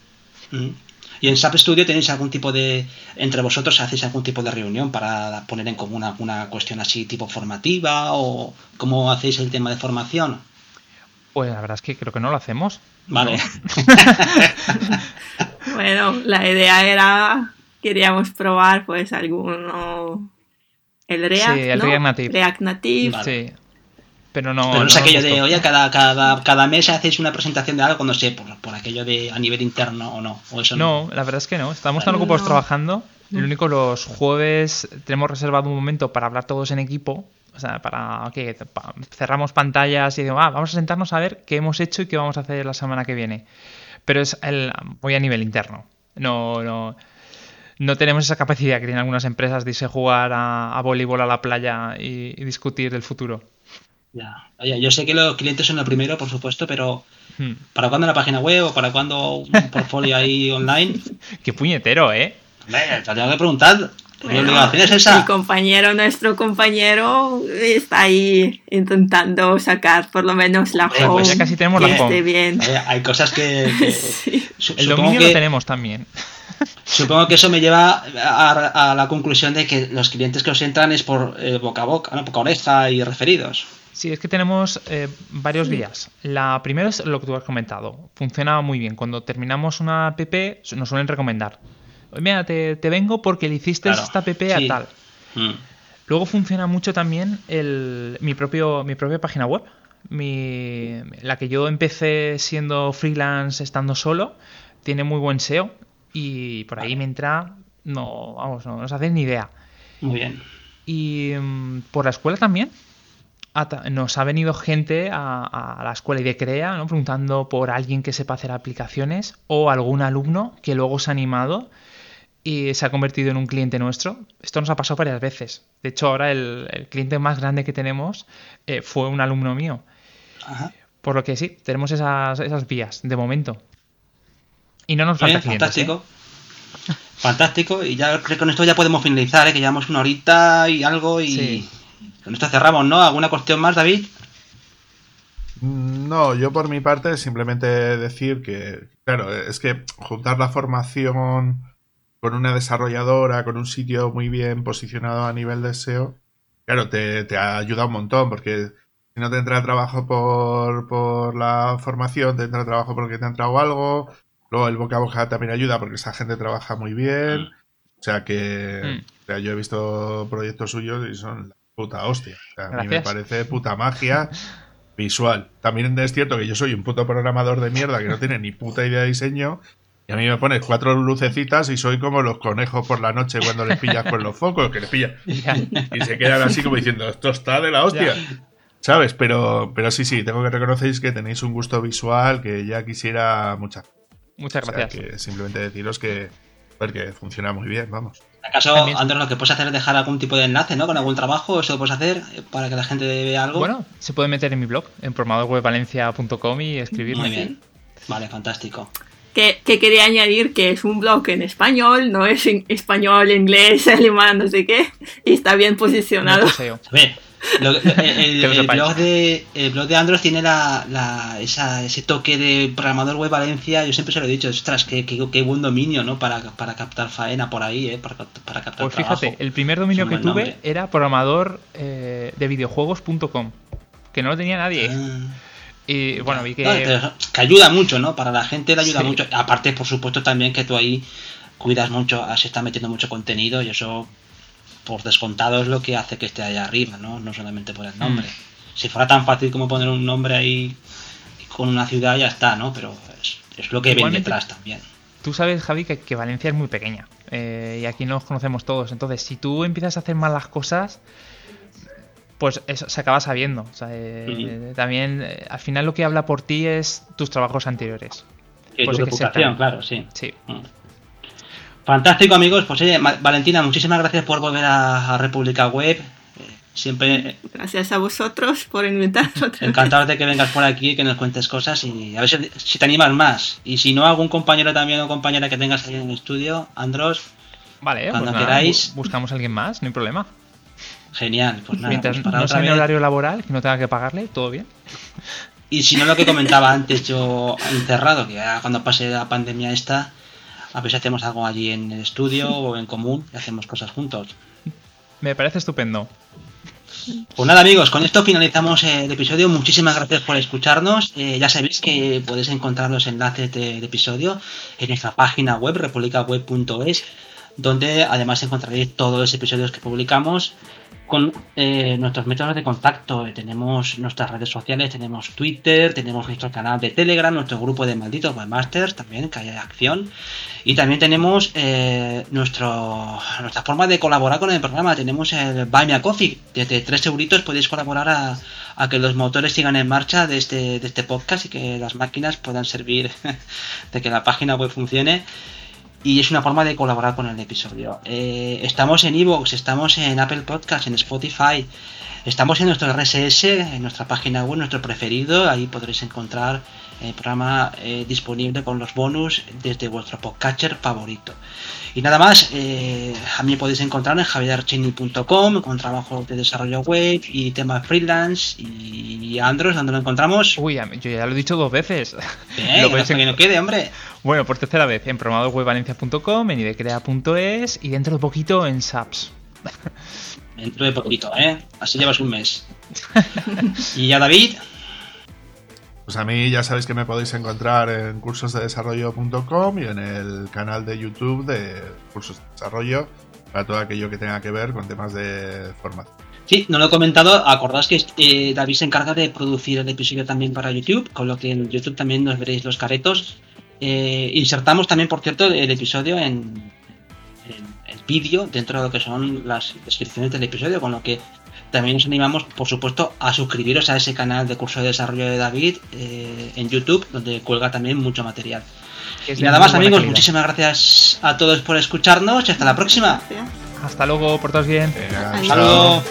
¿Y en SAP Studio tenéis algún tipo de, entre vosotros hacéis algún tipo de reunión para poner en común alguna cuestión así tipo formativa o cómo hacéis el tema de formación? Pues la verdad es que creo que no lo hacemos. Vale. bueno, la idea era, queríamos probar pues alguno el React, sí, el React Native. Sí. Pero no. Pero no es aquello de, oye, cada, cada, cada mes hacéis una presentación de algo, no sé, por, por aquello de a nivel interno o no. O eso no, la verdad es que no. Estamos tan ocupados trabajando. Lo mm. único, los jueves tenemos reservado un momento para hablar todos en equipo. O sea, para que cerramos pantallas y digo, ah, vamos a sentarnos a ver qué hemos hecho y qué vamos a hacer la semana que viene. Pero es el, voy a nivel interno. No, no no tenemos esa capacidad que tienen algunas empresas de irse a jugar a, voleibol a la playa y, discutir del futuro. Ya. yo sé que los clientes son lo primero, por supuesto, pero hmm. ¿para cuándo la página web o para cuándo un portfolio ahí online? Qué puñetero, ¿eh? te tengo que preguntar. Mi compañero, nuestro compañero, está ahí intentando sacar por lo menos la home. Pues ya casi tenemos la home. Bien. Hay, cosas que. El dominio lo tenemos también. Supongo que eso me lleva a, la conclusión de que los clientes que os entran es por eh, boca a boca, ¿no? boca a oreja y referidos. Sí, es que tenemos eh, varios vías. La primera es lo que tú has comentado. Funciona muy bien. Cuando terminamos una app, nos suelen recomendar. Mira, te, vengo porque le hiciste esta app a tal. Mm. Luego funciona mucho también el, mi, propio, mi propia página web. Mi, la que yo empecé siendo freelance estando solo, tiene muy buen SEO y por ahí me entra, no, vamos, no, os hacéis ni idea. Muy bien. Y mm, por la escuela también. Nos ha venido gente a, la escuela y de CREA, ¿no? Preguntando por alguien que sepa hacer aplicaciones o algún alumno que luego se ha animado y se ha convertido en un cliente nuestro. Esto nos ha pasado varias veces. De hecho, ahora el, cliente más grande que tenemos eh, fue un alumno mío. Por lo que sí, tenemos esas, esas vías de momento. Y no nos falta Bien, Fantástico. ¿eh? Fantástico. Y ya creo que con esto ya podemos finalizar, ¿eh? que llevamos una horita y algo y con esto cerramos, ¿no? ¿Alguna cuestión más, David? Mm, no, yo por mi parte simplemente decir que, claro, es que juntar la formación con una desarrolladora, con un sitio muy bien posicionado a nivel de SEO, claro, te, te ayuda un montón, porque si no te entra trabajo por, por la formación, te entra trabajo porque te ha entrado algo, luego el boca a boca también ayuda porque esa gente trabaja muy bien, o sea que mm. o sea, yo he visto proyectos suyos y son puta hostia. a mí me parece puta magia visual. También es cierto que yo soy un puto programador de mierda que no tiene ni puta idea de diseño. Y a mí me pones cuatro lucecitas y soy como los conejos por la noche cuando les pillas con los focos, que les pillas. Y se quedan así como diciendo, esto está de la hostia. ¿Sabes? Pero, pero sí, sí, tengo que reconocer que tenéis un gusto visual que ya quisiera muchas. Muchas gracias. que simplemente deciros que, pues, que funciona muy bien, vamos. ¿Acaso, Andrés, lo que puedes hacer es dejar algún tipo de enlace, ¿no? Con algún trabajo, eso lo puedes hacer eh, para que la gente vea algo. Bueno, se puede meter en mi blog, en programadorwebvalencia.com y escribirme. Muy bien. Vale, fantástico. Que, quería añadir que es un blog en español, no es en español, inglés, alemán, no sé qué, y está bien posicionado. A ver, el, blog de, el blog de Android tiene la, ese toque de programador web Valencia. Yo siempre se lo he dicho, ostras, qué, qué, buen dominio, ¿no? Para, captar faena por ahí, ¿eh? Para, captar Pues fíjate, el primer dominio que tuve era programador eh, de videojuegos.com, que no lo tenía nadie. Ah. Y bueno, vi que... que ayuda mucho, ¿no? Para la gente le ayuda mucho. Aparte, por supuesto, también que tú ahí cuidas mucho, se está metiendo mucho contenido y eso por descontado es lo que hace que esté allá arriba, ¿no? No solamente por el nombre. Mm. Si fuera tan fácil como poner un nombre ahí con una ciudad ya está, ¿no? Pero es, lo que ven detrás también. Tú sabes, Javi, que, Valencia es muy pequeña eh, y aquí nos conocemos todos. Entonces, si tú empiezas a hacer mal las cosas, pues eso se acaba sabiendo. Eh, también, eh, al final lo que habla por ti es tus trabajos anteriores. Y tu reputación, claro, sí. Sí. Mm. Fantástico, amigos. Pues oye, Valentina, muchísimas gracias por volver a, República Web. Siempre. Gracias a vosotros por invitarnos. Encantado de que vengas por aquí y que nos cuentes cosas y a ver si, te animas más. Y si no, algún compañero también o compañera que tengas ahí en el estudio, Andros. Vale, cuando pues queráis. buscamos a alguien más, no hay problema. Genial, pues nada. Mientras pues no sea en horario laboral, que no tenga que pagarle, todo bien. Y si no, lo que comentaba antes yo encerrado, que ya cuando pase la pandemia esta a ver si hacemos algo allí en el estudio o en común y hacemos cosas juntos. Me parece estupendo. Pues nada amigos, con esto finalizamos el episodio. Muchísimas gracias por escucharnos. Eh, ya sabéis que podéis encontrar los enlaces del episodio en nuestra página web, republicaweb.es, donde además encontraréis todos los episodios que publicamos con eh, nuestros métodos de contacto. Eh, tenemos nuestras redes sociales, tenemos Twitter, tenemos nuestro canal de Telegram, nuestro grupo de malditos webmasters también, que hay acción. Y también tenemos eh, nuestro, nuestra forma de colaborar con el programa. Tenemos el Buy Me a Coffee. Desde 3 euritos podéis colaborar a, a, que los motores sigan en marcha de este, de este podcast y que las máquinas puedan servir de que la página web funcione y es una forma de colaborar con el episodio. Eh, estamos en Evox, estamos en Apple Podcast, en Spotify, estamos en nuestro RSS, en nuestra página web, nuestro preferido, ahí podréis encontrar el programa eh, disponible con los bonus desde vuestro podcatcher favorito. Y nada más, eh, a mí podéis encontrar en javierarchini.com con trabajo de desarrollo web y temas freelance y Android, donde lo encontramos. Uy, yo ya lo he dicho dos veces. lo no, que no quede, hombre. Bueno, por tercera vez, en programadorwebvalencia.com, en idecrea.es y dentro de poquito en SAPS. Dentro de poquito, ¿eh? Así llevas un mes. y ya David. Pues a mí ya sabéis que me podéis encontrar en cursosdedesarrollo.com y en el canal de YouTube de Cursos de Desarrollo para todo aquello que tenga que ver con temas de formación. Sí, no lo he comentado. Acordás que eh, David se encarga de producir el episodio también para YouTube, con lo que en YouTube también nos veréis los caretos. Eh, insertamos también, por cierto, el episodio en, el vídeo dentro de lo que son las descripciones del episodio, con lo que también os animamos, por supuesto, a suscribiros a ese canal de curso de desarrollo de David eh, en YouTube, donde cuelga también mucho material. Y nada más, amigos, muchísimas gracias a todos por escucharnos y hasta la próxima. Hasta luego, por todos bien. Hasta luego.